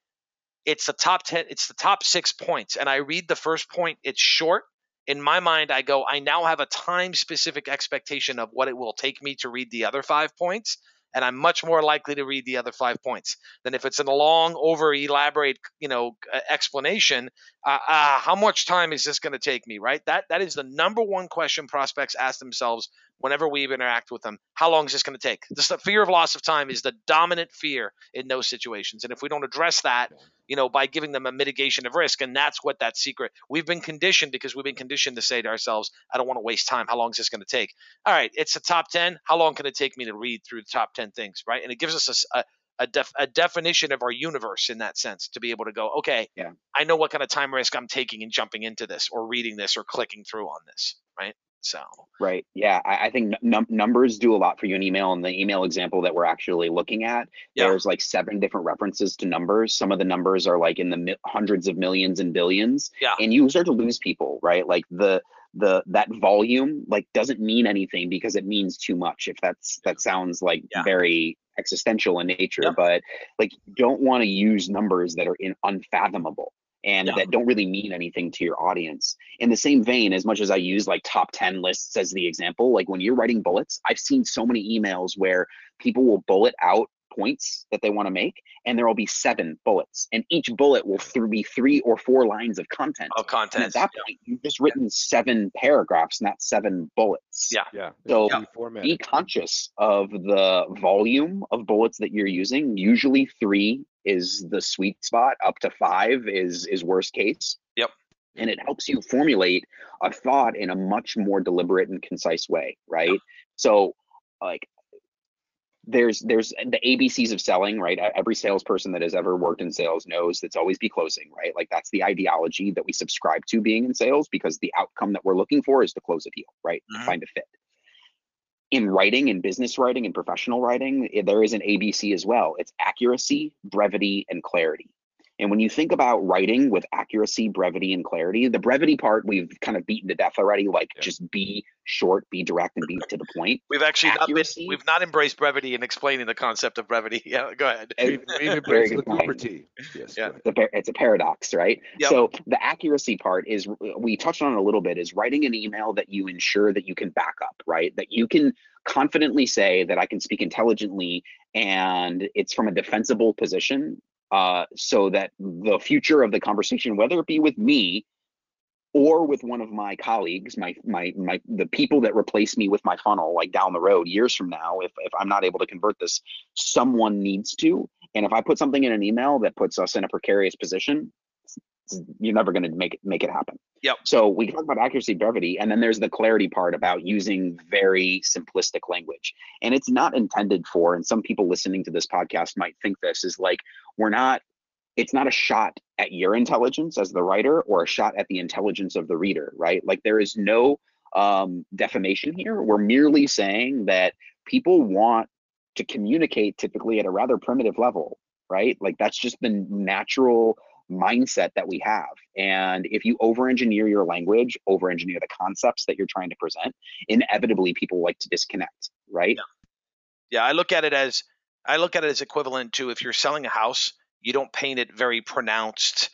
it's the top 10 it's the top 6 points and I read the first point it's short in my mind, I go, I now have a time specific expectation of what it will take me to read the other five points and I'm much more likely to read the other five points than if it's in a long, over elaborate, you know, explanation. Uh, uh, how much time is this going to take me? Right. That that is the number one question prospects ask themselves whenever we interact with them. How long is this going to take? This the fear of loss of time is the dominant fear in those situations, and if we don't address that, you know, by giving them a mitigation of risk, and that's what that secret. We've been conditioned because we've been conditioned to say to ourselves, "I don't want to waste time. How long is this going to take?" All right, it's a top ten. How long can it take me to read through the top 10 things, right? And it gives us a, a, def, a definition of our universe in that sense to be able to go, okay, yeah. I know what kind of time risk I'm taking in jumping into this or reading this or clicking through on this, right? So right, yeah, I, I think num- numbers do a lot for you in email. And the email example that we're actually looking at, yeah. there's like seven different references to numbers. Some of the numbers are like in the mi- hundreds of millions and billions. Yeah, and you start to lose people, right? Like the the that volume like doesn't mean anything because it means too much if that's that sounds like yeah. very existential in nature yep. but like don't want to use numbers that are in unfathomable and yeah. that don't really mean anything to your audience in the same vein as much as i use like top 10 lists as the example like when you're writing bullets i've seen so many emails where people will bullet out points that they want to make, and there will be seven bullets, and each bullet will th- be three or four lines of content. Of content. And at that point, you've just written yeah. seven paragraphs, not seven bullets. Yeah, yeah. So yeah. be conscious of the volume of bullets that you're using. Usually, three is the sweet spot. Up to five is is worst case. Yep and it helps you formulate a thought in a much more deliberate and concise way right so like there's there's the ABCs of selling, right? Every salesperson that has ever worked in sales knows that's always be closing, right? Like that's the ideology that we subscribe to being in sales because the outcome that we're looking for is to close a deal, right? Mm-hmm. Find a fit. In writing, in business writing, in professional writing, there is an ABC as well. It's accuracy, brevity, and clarity. And when you think about writing with accuracy, brevity, and clarity, the brevity part we've kind of beaten to death already. Like yeah. just be short, be direct, and be to the point. We've actually accuracy, not been, we've not embraced brevity in explaining the concept of brevity. Yeah, go ahead. We've, we've embraced the Cooper Yes, yeah. it's a paradox, right? Yep. So the accuracy part is we touched on it a little bit. Is writing an email that you ensure that you can back up, right? That you can confidently say that I can speak intelligently and it's from a defensible position uh, so that the future of the conversation, whether it be with me or with one of my colleagues, my my my the people that replace me with my funnel, like down the road, years from now, if if I'm not able to convert this, someone needs to. And if I put something in an email that puts us in a precarious position, you're never going to make it make it happen. Yep. So we talk about accuracy, brevity, and then there's the clarity part about using very simplistic language. And it's not intended for, and some people listening to this podcast might think this is like we're not. It's not a shot at your intelligence as the writer or a shot at the intelligence of the reader, right? Like there is no um, defamation here. We're merely saying that people want to communicate typically at a rather primitive level, right? Like that's just the natural mindset that we have. And if you over engineer your language, over engineer the concepts that you're trying to present, inevitably people like to disconnect. right? Yeah. yeah, I look at it as I look at it as equivalent to if you're selling a house, you don't paint it very pronounced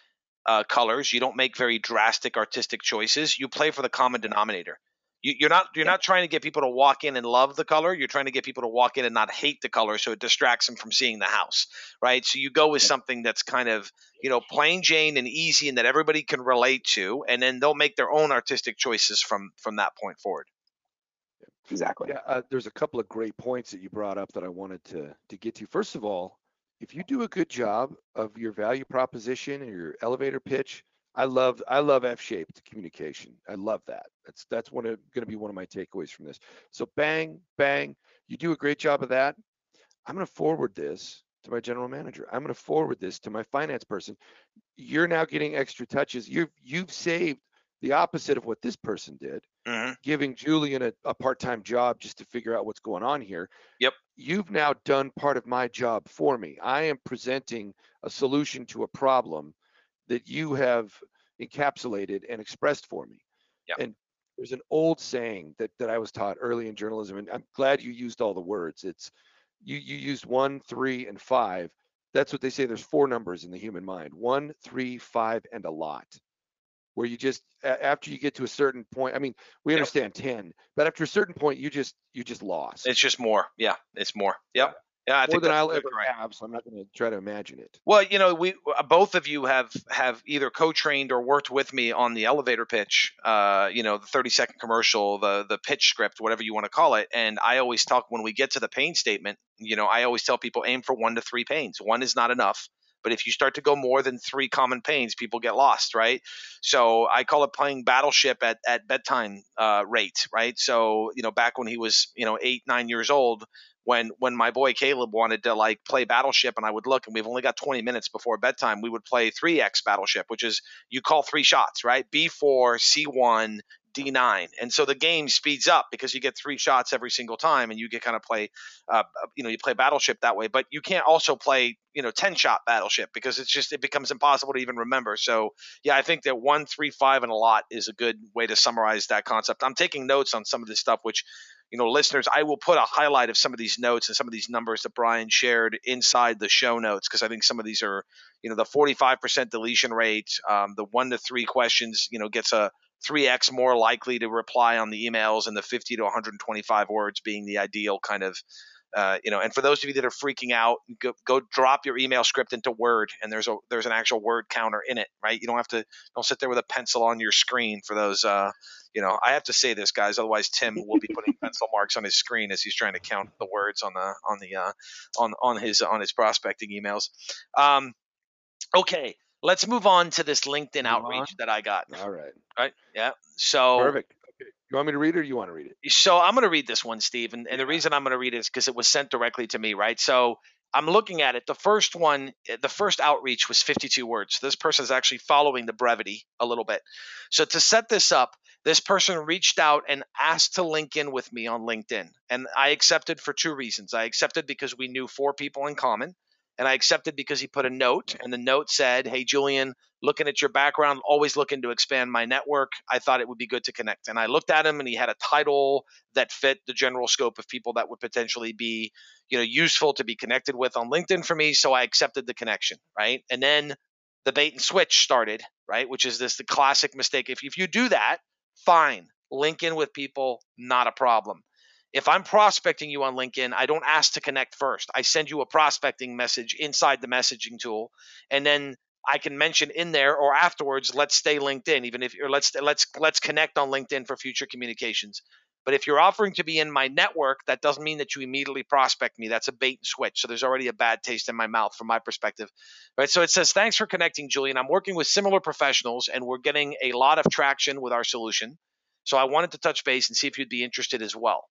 uh, colors, you don't make very drastic artistic choices. You play for the common denominator. You, are not you're yeah. not trying to get people to walk in and love the color. You're trying to get people to walk in and not hate the color, so it distracts them from seeing the house, right? So you go with something that's kind of you know plain Jane and easy, and that everybody can relate to, and then they'll make their own artistic choices from from that point forward. Exactly. Yeah, uh, there's a couple of great points that you brought up that I wanted to to get to. First of all, if you do a good job of your value proposition and your elevator pitch, I love I love F-shaped communication. I love that. That's that's one of going to be one of my takeaways from this. So bang bang, you do a great job of that. I'm going to forward this to my general manager. I'm going to forward this to my finance person. You're now getting extra touches. You've you've saved the opposite of what this person did, mm-hmm. giving Julian a, a part-time job just to figure out what's going on here. Yep. You've now done part of my job for me. I am presenting a solution to a problem that you have encapsulated and expressed for me. Yep. And there's an old saying that that I was taught early in journalism, and I'm glad you used all the words. It's you you used one, three, and five. That's what they say. There's four numbers in the human mind: one, three, five, and a lot. Where you just after you get to a certain point, I mean, we understand yep. ten, but after a certain point, you just you just lost. It's just more. Yeah, it's more. Yep. Yeah, I more than I'll ever right. have, so I'm not going to try to imagine it. Well, you know, we uh, both of you have have either co-trained or worked with me on the elevator pitch. Uh, you know, the 30 second commercial, the the pitch script, whatever you want to call it. And I always talk when we get to the pain statement. You know, I always tell people aim for one to three pains. One is not enough. But if you start to go more than three common pains, people get lost, right? So I call it playing battleship at, at bedtime uh, rate, right? So, you know, back when he was, you know, eight, nine years old, when when my boy Caleb wanted to like play Battleship and I would look and we've only got 20 minutes before bedtime, we would play 3x Battleship, which is you call three shots, right? B4, C1, D9. And so the game speeds up because you get three shots every single time and you get kind of play, uh, uh, you know, you play Battleship that way. But you can't also play, you know, 10 shot Battleship because it's just, it becomes impossible to even remember. So, yeah, I think that one, three, five, and a lot is a good way to summarize that concept. I'm taking notes on some of this stuff, which, you know, listeners, I will put a highlight of some of these notes and some of these numbers that Bryan shared inside the show notes because I think some of these are, you know, the 45% deletion rate, um, the one to three questions, you know, gets a 3x more likely to reply on the emails and the 50 to 125 words being the ideal kind of uh, you know and for those of you that are freaking out go, go drop your email script into word and there's a there's an actual word counter in it right? You don't have to don't sit there with a pencil on your screen for those uh, you know i have to say this guys otherwise tim will be putting pencil marks on his screen as he's trying to count the words on the on the uh, on on his on his prospecting emails. Um, okay let's move on to this LinkedIn outreach that I got. All right. Right. Yeah. So perfect. Okay. You want me to read it or you want to read it? So I'm going to read this one, Steve. And, and the reason I'm going to read it is because it was sent directly to me, right? So I'm looking at it. The first one, eh, the first outreach was 52 words. So this person is actually following the brevity a little bit. So to set this up, this person reached out and asked to link in with me on LinkedIn. And I accepted for two reasons. I accepted because we knew four people in common and I accepted because he put a note, and the note said, "Hey Julian, looking at your background, always looking to expand my network. I thought it would be good to connect." And I looked at him, and he had a title that fit the general scope of people that would potentially be, you know, useful to be connected with on LinkedIn for me. So I accepted the connection, right? And then the bait and switch started, right? Which is this the classic mistake. If if you do that, fine, link in with people, not a problem. If I'm prospecting you on LinkedIn, I don't ask to connect first. I send you a prospecting message inside the messaging tool, and then I can mention in there or afterwards, let's stay LinkedIn, even if or let's let's let's connect on LinkedIn for future communications. But if you're offering to be in my network, that doesn't mean that you immediately prospect me. That's a bait and switch. So there's already a bad taste in my mouth from my perspective. Right. So it says, thanks for connecting, Julian. I'm working with similar professionals and we're getting a lot of traction with our solution. So I wanted to touch base and see if you'd be interested as well.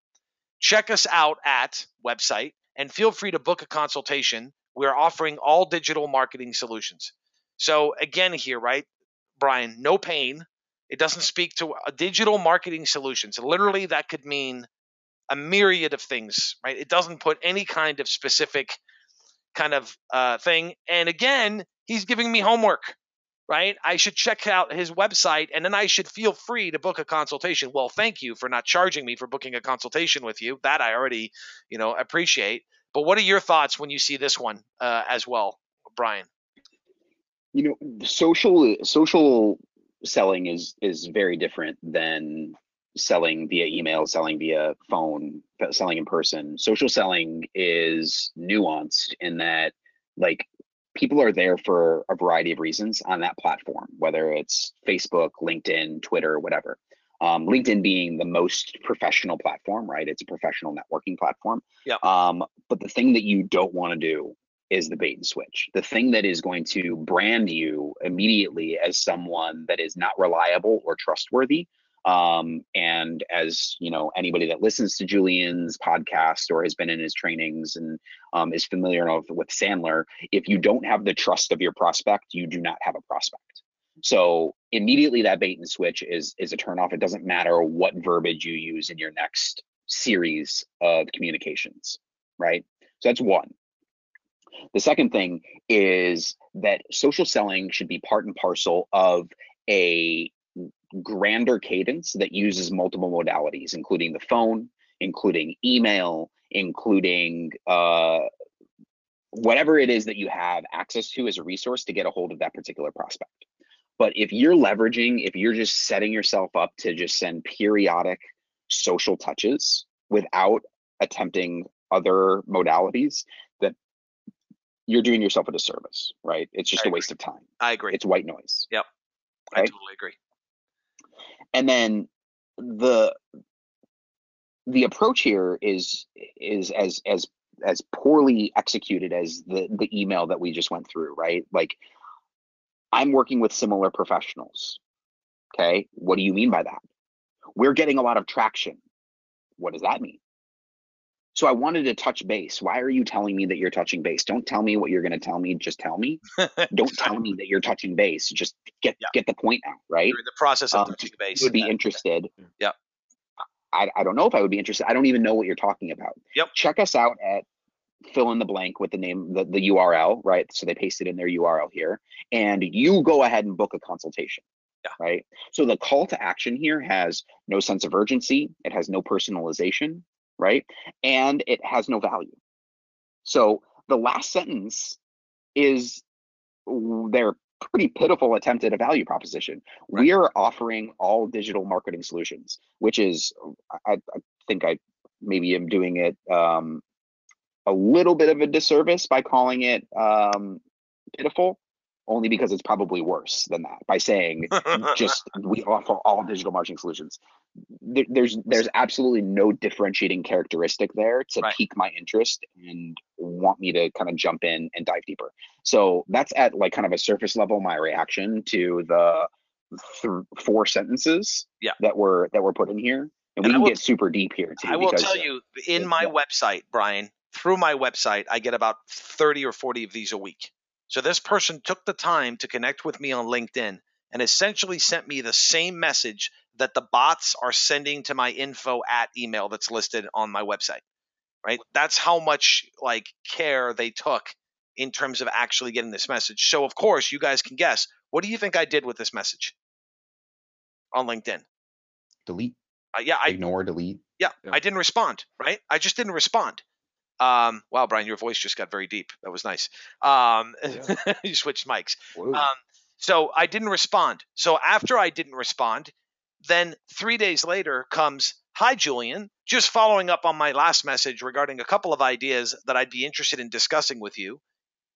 Check us out at website and feel free to book a consultation. We're offering all digital marketing solutions. So again here, right, Bryan, no pain. It doesn't speak to a digital marketing solutions. Literally that could mean a myriad of things, right? It doesn't put any kind of specific kind of uh, thing. And again, he's giving me homework. Right? I should check out his website and then I should feel free to book a consultation. Well, thank you for not charging me for booking a consultation with you. That I already, you know, appreciate. But what are your thoughts when you see this one uh, as well, Bryan? You know, social social selling is is very different than selling via email, selling via phone, selling in person. Social selling is nuanced in that like people are there for a variety of reasons on that platform, whether it's Facebook, LinkedIn, Twitter, whatever. Um, LinkedIn being the most professional platform, right? It's a professional networking platform. Yeah. Um, but the thing that you don't want to do is the bait and switch. The thing that is going to brand you immediately as someone that is not reliable or trustworthy um, and as you know, anybody that listens to Julian's podcast or has been in his trainings and um, is familiar with Sandler, if you don't have the trust of your prospect, you do not have a prospect. So immediately that bait and switch is is a turnoff. It doesn't matter what verbiage you use in your next series of communications, right? So that's one. The second thing is that social selling should be part and parcel of a grander cadence that uses multiple modalities, including the phone, including email, including uh, whatever it is that you have access to as a resource to get a hold of that particular prospect. But if you're leveraging, if you're just setting yourself up to just send periodic social touches without attempting other modalities, that you're doing yourself a disservice, right? It's just I a waste of time. I agree. It's white noise. Yep. I totally agree. And then the the approach here is is as as as poorly executed as the the email that we just went through right? Like i'm working with similar professionals okay? What do you mean by that? We're getting a lot of traction. What does that mean so i wanted to touch base why are you telling me that you're touching base don't tell me what you're going to tell me just tell me don't tell me that you're touching base just get Yeah. get the point out right You're in the process of Um, touching base. would be Uh, interested. Yeah. I, I don't know if I would be interested. I don't even know what you're talking about. Yep. Check us out at fill in the blank with the name, the, the URL, right? So they pasted in their URL here. And you go ahead and book a consultation. Yeah. Right. So the call to action here has no sense of urgency. It has no personalization, right? And it has no value. So the last sentence is their pretty pitiful attempt at a value proposition. We are offering all digital marketing solutions, which is, I, I think I maybe am doing it um, a little bit of a disservice by calling it um, pitiful, only because it's probably worse than that by saying just we offer all digital marketing solutions. There, there's there's absolutely no differentiating characteristic there to Right. pique my interest and want me to kind of jump in and dive deeper. So that's at like kind of a surface level my reaction to the th- four sentences Yeah. that were that were put in here, and, And we can will- get super deep here too. I will because, tell you, in my yeah. website, Bryan, through my website, I get about 30 or 40 of these a week. So this person took the time to connect with me on LinkedIn and essentially sent me the same message that the bots are sending to my info at email that's listed on my website. Right? That's how much like care they took in terms of actually getting this message. So of course, you guys can guess. What do you think I did with this message on LinkedIn? delete, Uh, yeah, I ignore, delete. yeah, Yeah. I didn't respond, right? I just didn't respond. Um, wow, Bryan, your voice just got very deep. That was nice. Um, you switched mics. Um, so I didn't respond. So after I didn't respond, then three days later comes, Hi, Julian. Just following up on my last message regarding a couple of ideas that I'd be interested in discussing with you.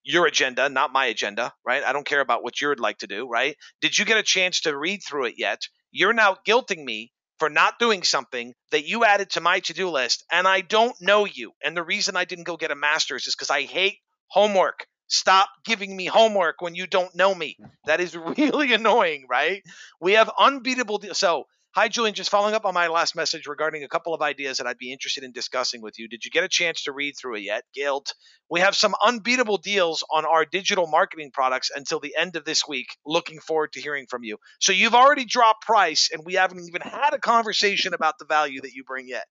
Your agenda, not my agenda, right? I don't care about what you'd like to do, right? Did you get a chance to read through it yet? You're now guilting me for not doing something that you added to my to do list, and I don't know you. And the reason I didn't go get a master's is because I hate homework. Stop giving me homework when you don't know me. That is really annoying, right? We have unbeatable. De- so, Hi, Julian. Just following up on my last message regarding a couple of ideas that I'd be interested in discussing with you. Did you get a chance to read through it yet? Guilt. We have some unbeatable deals on our digital marketing products until the end of this week. Looking forward to hearing from you. So you've already dropped price, and we haven't even had a conversation about the value that you bring yet.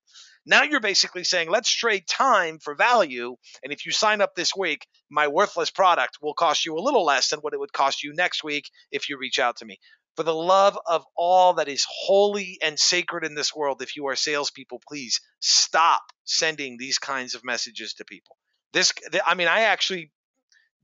Now you're basically saying, let's trade time for value. And if you sign up this week, my worthless product will cost you a little less than what it would cost you next week if you reach out to me. For the love of all that is holy and sacred in this world, if you are salespeople, please stop sending these kinds of messages to people. This, I mean, I actually,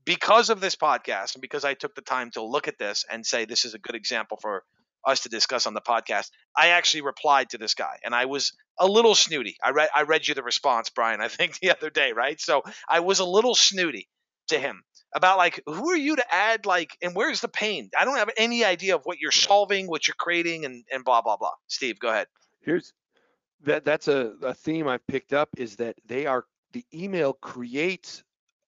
because of this podcast and because I took the time to look at this and say this is a good example for us to discuss on the podcast, I actually replied to this guy and I was a little snooty. I read I read you the response, Bryan, I think the other day, right? So I was a little snooty to him about like who are you to add like and where's the pain? I don't have any idea of what you're solving what you're creating and and blah blah blah. Steve go ahead. Here's that that's a, a theme i've picked up is that they are the email creates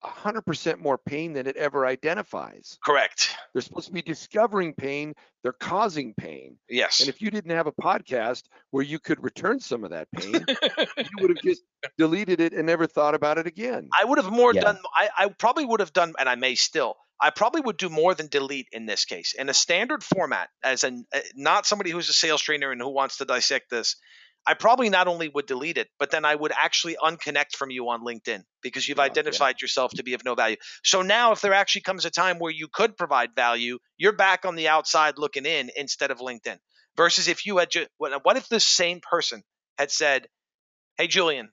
100% more pain than it ever identifies. Correct. They're supposed to be discovering pain, they're causing pain. Yes. And if you didn't have a podcast where you could return some of that pain, you would have just deleted it and never thought about it again. I would have more yeah. done, I, I probably would have done, and I may still, I probably would do more than delete in this case. In a standard format, as a uh, not somebody who's a sales trainer and who wants to dissect this, I probably not only would delete it, but then I would actually unconnect from you on LinkedIn because you've oh, identified yeah. yourself to be of no value. So now, if there actually comes a time where you could provide value, you're back on the outside looking in instead of LinkedIn. Versus if you had, just, what if the same person had said, Hey, Julian,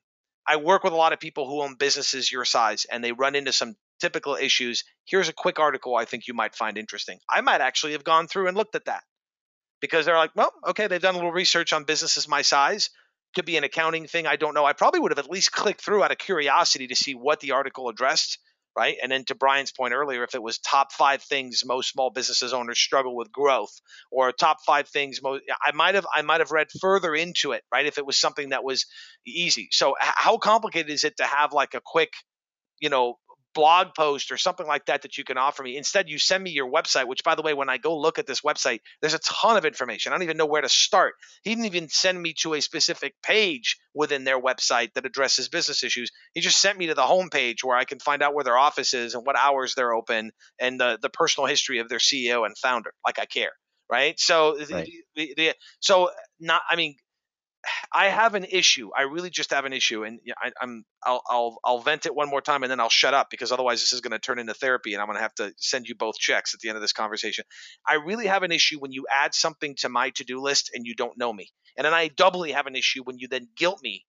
I work with a lot of people who own businesses your size and they run into some typical issues. Here's a quick article I think you might find interesting. I might actually have gone through and looked at that because they're like, well, okay, they've done a little research on businesses my size. Could be an accounting thing. I don't know. I probably would have at least clicked through out of curiosity to see what the article addressed, right? And then to Bryan's point earlier, if it was top five things most small businesses owners struggle with growth, or top five things most, I might have I might have read further into it, right? If it was something that was easy. So how complicated is it to have like a quick, you know, blog post or something like that that you can offer me. Instead, you send me your website, which, by the way, when I go look at this website, there's a ton of information. I don't even know where to start. He didn't even send me to a specific page within their website that addresses business issues. He just sent me to the homepage where I can find out where their office is and what hours they're open and the, the personal history of their CEO and founder. Like I care. Right. So, right. The, the, so not, I mean, I have an issue. I really just have an issue, and I, am I'll, I'll I'll vent it one more time, and then I'll shut up because otherwise this is going to turn into therapy, and I'm going to have to send you both checks at the end of this conversation. I really have an issue when you add something to my to do list and you don't know me, and then I doubly have an issue when you then guilt me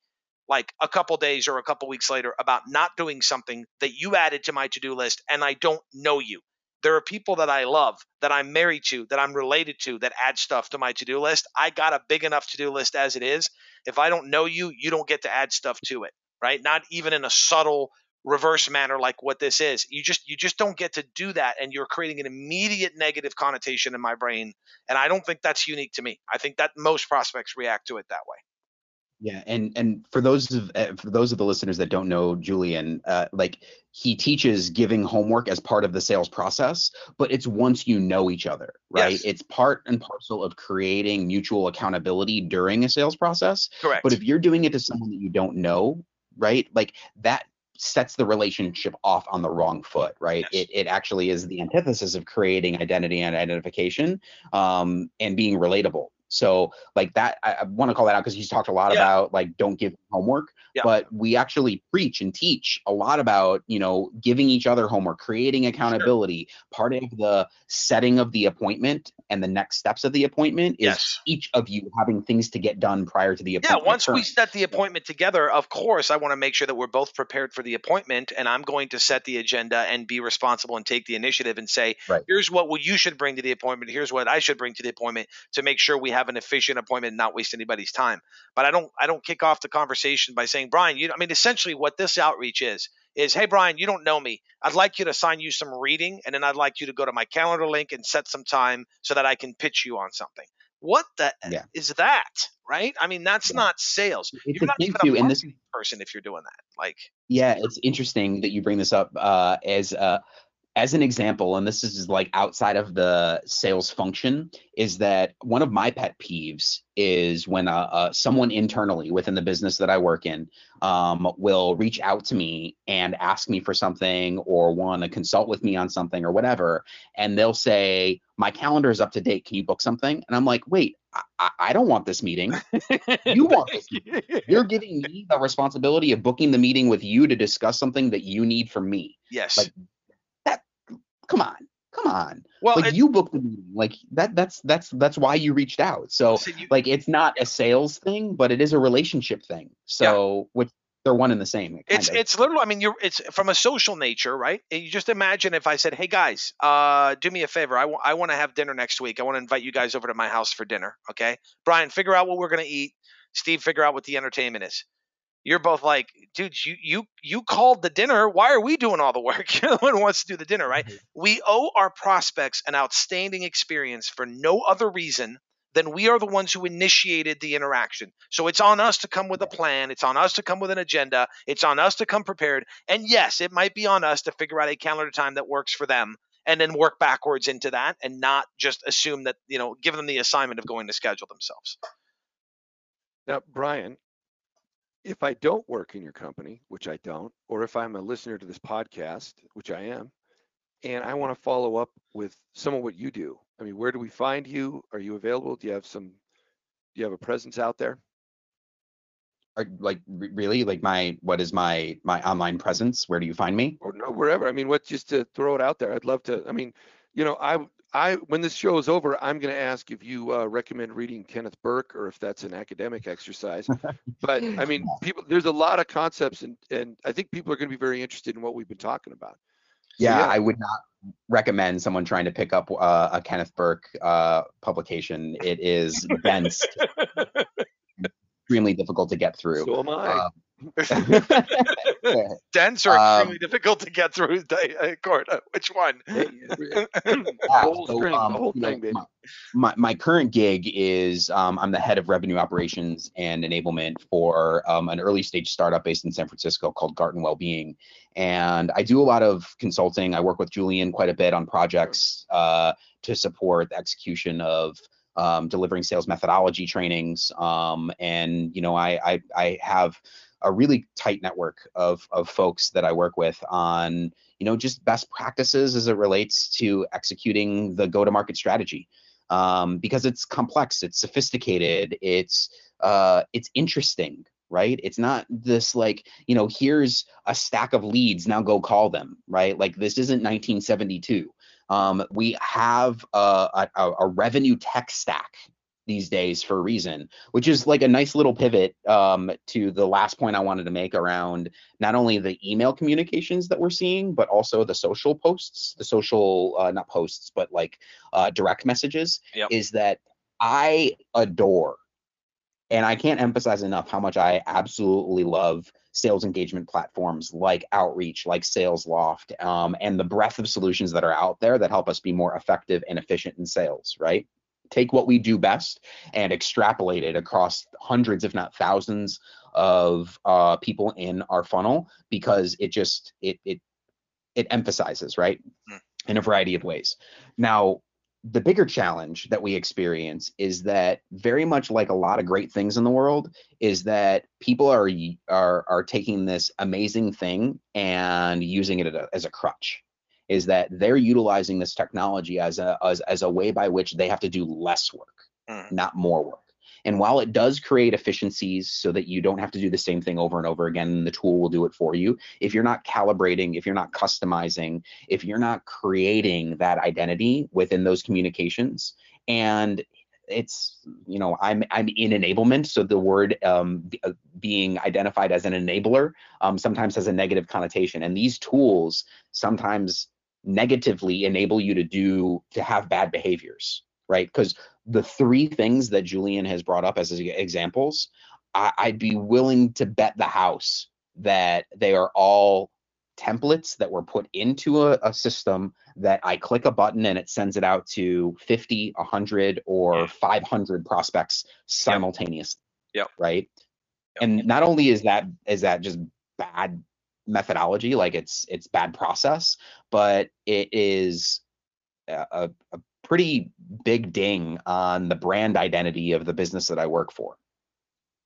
like a couple days or a couple weeks later about not doing something that you added to my to do list and I don't know you. There are people that I love, that I'm married to, that I'm related to, that add stuff to my to do list. I got a big enough to do list as it is. If I don't know you, you don't get to add stuff to it, right? Not even in a subtle reverse manner like what this is. You just you just don't get to do that and you're creating an immediate negative connotation in my brain and I don't think that's unique to me. I think that most prospects react to it that way. Yeah, and and for those of eh, for those of the listeners that don't know Julian, uh, like he teaches giving homework as part of the sales process, but it's once you know each other, right? Yes. It's part and parcel of creating mutual accountability during a sales process. Correct. But if you're doing it to someone that you don't know, right, like that sets the relationship off on the wrong foot, right? Yes. It, it actually is the antithesis of creating identity and identification um, and being relatable. So like that, I, I want to call that out because he's talked a lot yeah. about like don't give homework, yeah. but we actually preach and teach a lot about you know giving each other homework, creating accountability. Sure. Part of the setting of the appointment and the next steps of the appointment is yes. each of you having things to get done prior to the appointment. Yeah, once we set the appointment together, of course, I want to make sure that we're both prepared for the appointment, and I'm going to set the agenda and be responsible and take the initiative and say, right. here's what you should bring to the appointment, here's what I should bring to the appointment to make sure we have an efficient appointment and not waste anybody's time. But I don't I don't kick off the conversation by saying, Bryan, you I mean essentially what this outreach is is, hey Bryan, you don't know me. I'd like you to assign you some reading and then I'd like you to go to my calendar link and set some time so that I can pitch you on something. What the yeah. is that? Right? I mean, that's yeah. not sales. It's you're not even a in this person if you're doing that. Like Yeah, it's interesting that you bring this up uh, as uh as an example, and this is like outside of the sales function, is that one of my pet peeves is when uh, uh, someone internally within the business that I work in um, will reach out to me and ask me for something or want to consult with me on something or whatever, and they'll say, "My calendar is up to date. Can you book something?" And I'm like, "Wait, I, I don't want this meeting. You want this. Meeting. You're giving me the responsibility of booking the meeting with you to discuss something that you need from me. Yes. Like come on. Come on. Well like it, you booked the meeting. Like that that's that's that's why you reached out. So, so you, like it's not a sales thing but it is a relationship thing. So yeah. which they're one and the same it's of. it's literally i mean you're it's from a social nature right? You just imagine if i said hey guys uh do me a favor. I, w- I want to have dinner next week. I want to invite you guys over to my house for dinner okay? Bryan figure out what we're going to eat. Steve figure out what the entertainment is you're both like, dude, you you you called the dinner. Why are we doing all the work? You're the one who wants to do the dinner, right? Mm-hmm. We owe our prospects an outstanding experience for no other reason than we are the ones who initiated the interaction. So it's on us to come with a plan. It's on us to come with an agenda. It's on us to come prepared. And yes, it might be on us to figure out a calendar time that works for them and then work backwards into that and not just assume that, you know, give them the assignment of going to schedule themselves. Now, Bryan, if I don't work in your company, which I don't, or if I'm a listener to this podcast, which I am, and I want to follow up with some of what you do, I mean, where do we find you? Are you available? Do you have some? Do you have a presence out there? Are, like really like my what is my my online presence where do you find me or no wherever i mean what just to throw it out there i'd love to i mean you know i I when this show is over, I'm going to ask if you uh, recommend reading Kenneth Burke or if that's an academic exercise. but I mean, people, there's a lot of concepts, and and I think people are going to be very interested in what we've been talking about. Yeah, so, yeah. I would not recommend someone trying to pick up uh, a Kenneth Burke uh, publication. It is dense, extremely difficult to get through. So am I. Uh, Dense or um, extremely difficult to get through, Court? Which one? yeah, so, um, know, my, my, my, current gig is um, I'm the head of revenue operations and enablement for um, an early stage startup based in San Francisco called Garten Wellbeing. And I do a lot of consulting. I work with Julian quite a bit on projects uh, to support the execution of um, delivering sales methodology trainings. Um, and you know, I, I, I have a really tight network of of folks that I work with on you know just best practices as it relates to executing the go to market strategy um, because it's complex, it's sophisticated, it's uh, it's interesting, right? It's not this like, you know, here's a stack of leads, now go call them, right? Like this isn't 1972. Um, we have a, a, a, revenue tech stack these days for a reason, which is like a nice little pivot um, to the last point I wanted to make around not only the email communications that we're seeing, but also the social posts, the social, uh, not posts, but like uh, direct messages, yep. is that I adore, and I can't emphasize enough how much I absolutely love sales engagement platforms like Outreach, like SalesLoft, um, and the breadth of solutions that are out there that help us be more effective and efficient in sales, right? Take what we do best and extrapolate it across hundreds, if not thousands, of uh, people in our funnel because it just it it it emphasizes right mm. in a variety of ways. Now, the bigger challenge that we experience is that very much like a lot of great things in the world is that people are are are taking this amazing thing and using it as a crutch is that they're utilizing this technology as a as, as a way by which they have to do less work, mm. not more work. And while it does create efficiencies so that you don't have to do the same thing over and over again, the tool will do it for you. If you're not calibrating, if you're not customizing, if you're not creating that identity within those communications, and it's you know i'm i'm in enablement so the word um, uh, being identified as an enabler um, sometimes has a negative connotation and these tools sometimes negatively enable you to do to have bad behaviors right because the three things that julian has brought up as examples I, i'd be willing to bet the house that they are all templates that were put into a, a, system that I click a button and it sends it out to 50, 100, or 500 prospects simultaneously. Yep. Right. Yep. And not only is that is that just bad methodology, like it's it's bad process, but it is a, a pretty big ding on the brand identity of the business that I work for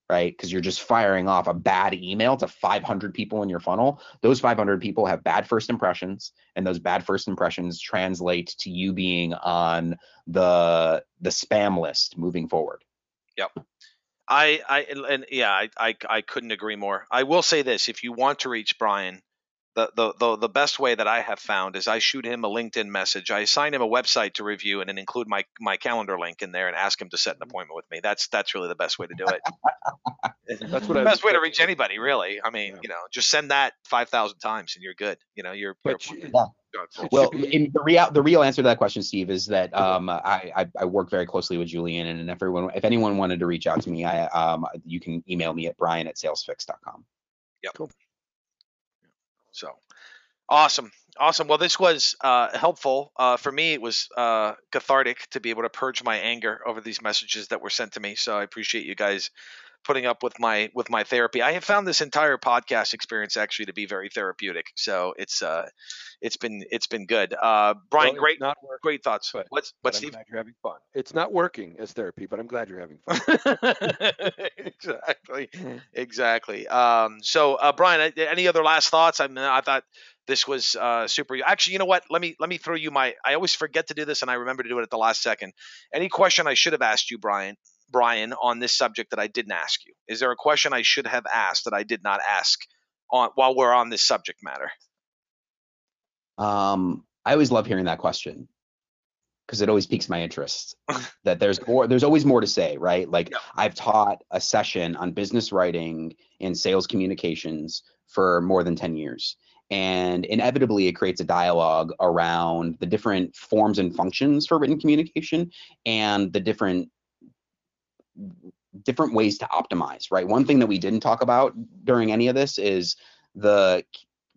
right? Because you're just firing off a bad email to 500 people in your funnel. Those 500 people have bad first impressions, and those bad first impressions translate to you being on the the spam list moving forward. Yep. I, I, and yeah, I, I, I couldn't agree more. I will say this: if you want to reach Bryan, the, the, the, the best way that I have found is I shoot him a LinkedIn message. I assign him a website to review and then include my, my calendar link in there and ask him to set an appointment with me. That's that's really the best way to do it. that's what the best way to reach anybody, really. I mean, yeah. you know, just send that five thousand times and you're good. You know, you're. But you're, yeah. Well, the real the real answer to that question, Steve, is that um, I, I, I work very closely with Julian, and if everyone if anyone wanted to reach out to me, I um you can email me at brian at salesfix.com. Yep. Cool. So awesome. Awesome. Well, this was uh, helpful. Uh, for me, it was uh, cathartic to be able to purge my anger over these messages that were sent to me. So I appreciate you guys putting up with my with my therapy. I have found this entire podcast experience actually to be very therapeutic. So it's uh it's been it's been good. Uh Bryan, well, great working, great thoughts. But, what's what's Steve? Glad you're having fun. It's not working as therapy, but I'm glad you're having fun. exactly. Exactly. Um so uh Bryan, any other last thoughts? I mean I thought this was uh, super. Actually, you know what? Let me let me throw you my. I always forget to do this, and I remember to do it at the last second. Any question I should have asked you, Bryan, Bryan, on this subject that I didn't ask you? Is there a question I should have asked that I did not ask on while we're on this subject matter? Um, I always love hearing that question because it always piques my interest. that there's more, there's always more to say, right? Like yeah. I've taught a session on business writing and sales communications for more than 10 years. And inevitably, it creates a dialogue around the different forms and functions for written communication and the different different ways to optimize, right? One thing that we didn't talk about during any of this is the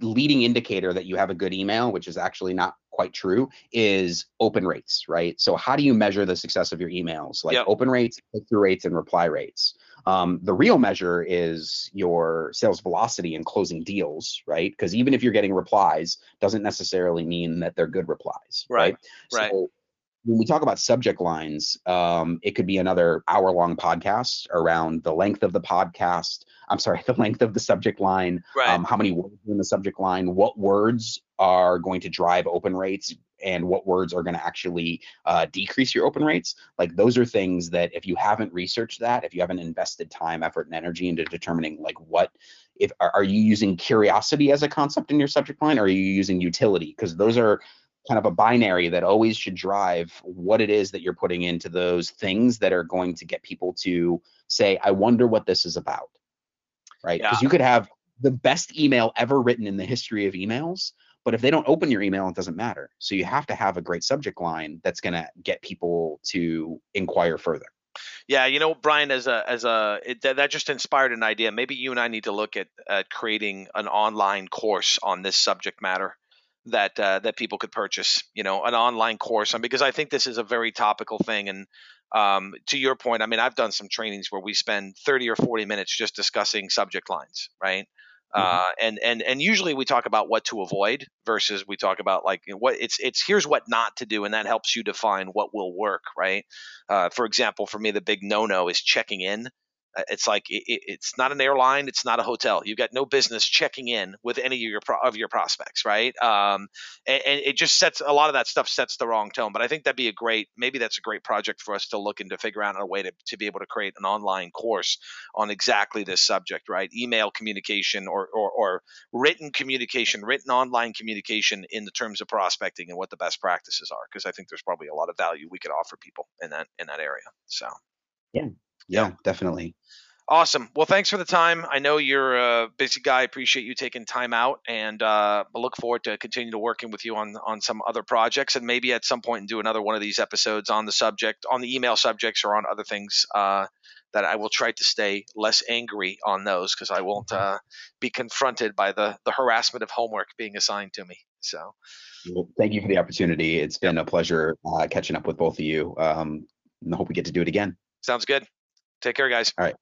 leading indicator that you have a good email, which is actually not quite true, is open rates, right? So how do you measure the success of your emails? Like yep. open rates, click-through rates, and reply rates. Um, the real measure is your sales velocity and closing deals, right? Because even if you're getting replies, doesn't necessarily mean that they're good replies, right? Right. So when we talk about subject lines, um, it could be another hour long podcast around the length of the podcast. I'm sorry, the length of the subject line, right. um, how many words in the subject line, what words are going to drive open rates, and what words are going to actually uh, decrease your open rates. Like those are things that if you haven't researched that, if you haven't invested time, effort, and energy into determining like what if are, are you using curiosity as a concept in your subject line, or are you using utility? Because those are kind of a binary that always should drive what it is that you're putting into those things that are going to get people to say, I wonder what this is about. Right. Because yeah. you could have the best email ever written in the history of emails, but if they don't open your email, it doesn't matter. So you have to have a great subject line that's going to get people to inquire further. Yeah, you know, Bryan, as a as a it, that just inspired an idea. Maybe you and I need to look at at creating an online course on this subject matter that uh, that people could purchase. You know, an online course, and because I think this is a very topical thing. And um, to your point, I mean, I've done some trainings where we spend 30 or 40 minutes just discussing subject lines, right? Mm-hmm. Uh, and and and usually we talk about what to avoid versus we talk about like what it's it's here's what not to do and that helps you define what will work right uh, for example for me the big no no is checking in it's like it, it's not an airline, it's not a hotel. You've got no business checking in with any of your of your prospects, right? Um, and, and, it just sets a lot of that stuff sets the wrong tone. But I think that'd be a great maybe that's a great project for us to look into figure out a way to to be able to create an online course on exactly this subject, right? Email communication or or, or written communication, written online communication in the terms of prospecting and what the best practices are, because I think there's probably a lot of value we could offer people in that in that area. So yeah yeah, definitely. Awesome. Well, thanks for the time. I know you're a busy guy. I appreciate you taking time out, and uh, I look forward to continue to working with you on on some other projects, and maybe at some point do another one of these episodes on the subject, on the email subjects, or on other things. Uh, that I will try to stay less angry on those because I won't mm-hmm. uh, be confronted by the the harassment of homework being assigned to me. So, well, thank you for the opportunity. It's been a pleasure uh, catching up with both of you. Um, and I hope we get to do it again. Sounds good. Take care, guys. All right.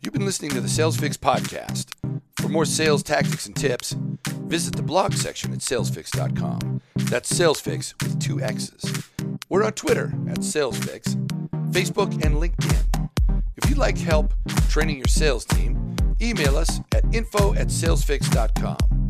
You've been listening to the SalesFix podcast. For more sales tactics and tips, visit the blog section at salesfix.com. That's salesfix with two X's. We're on Twitter at salesfix, Facebook, and LinkedIn. If you'd like help training your sales team, email us at info at salesfix.com.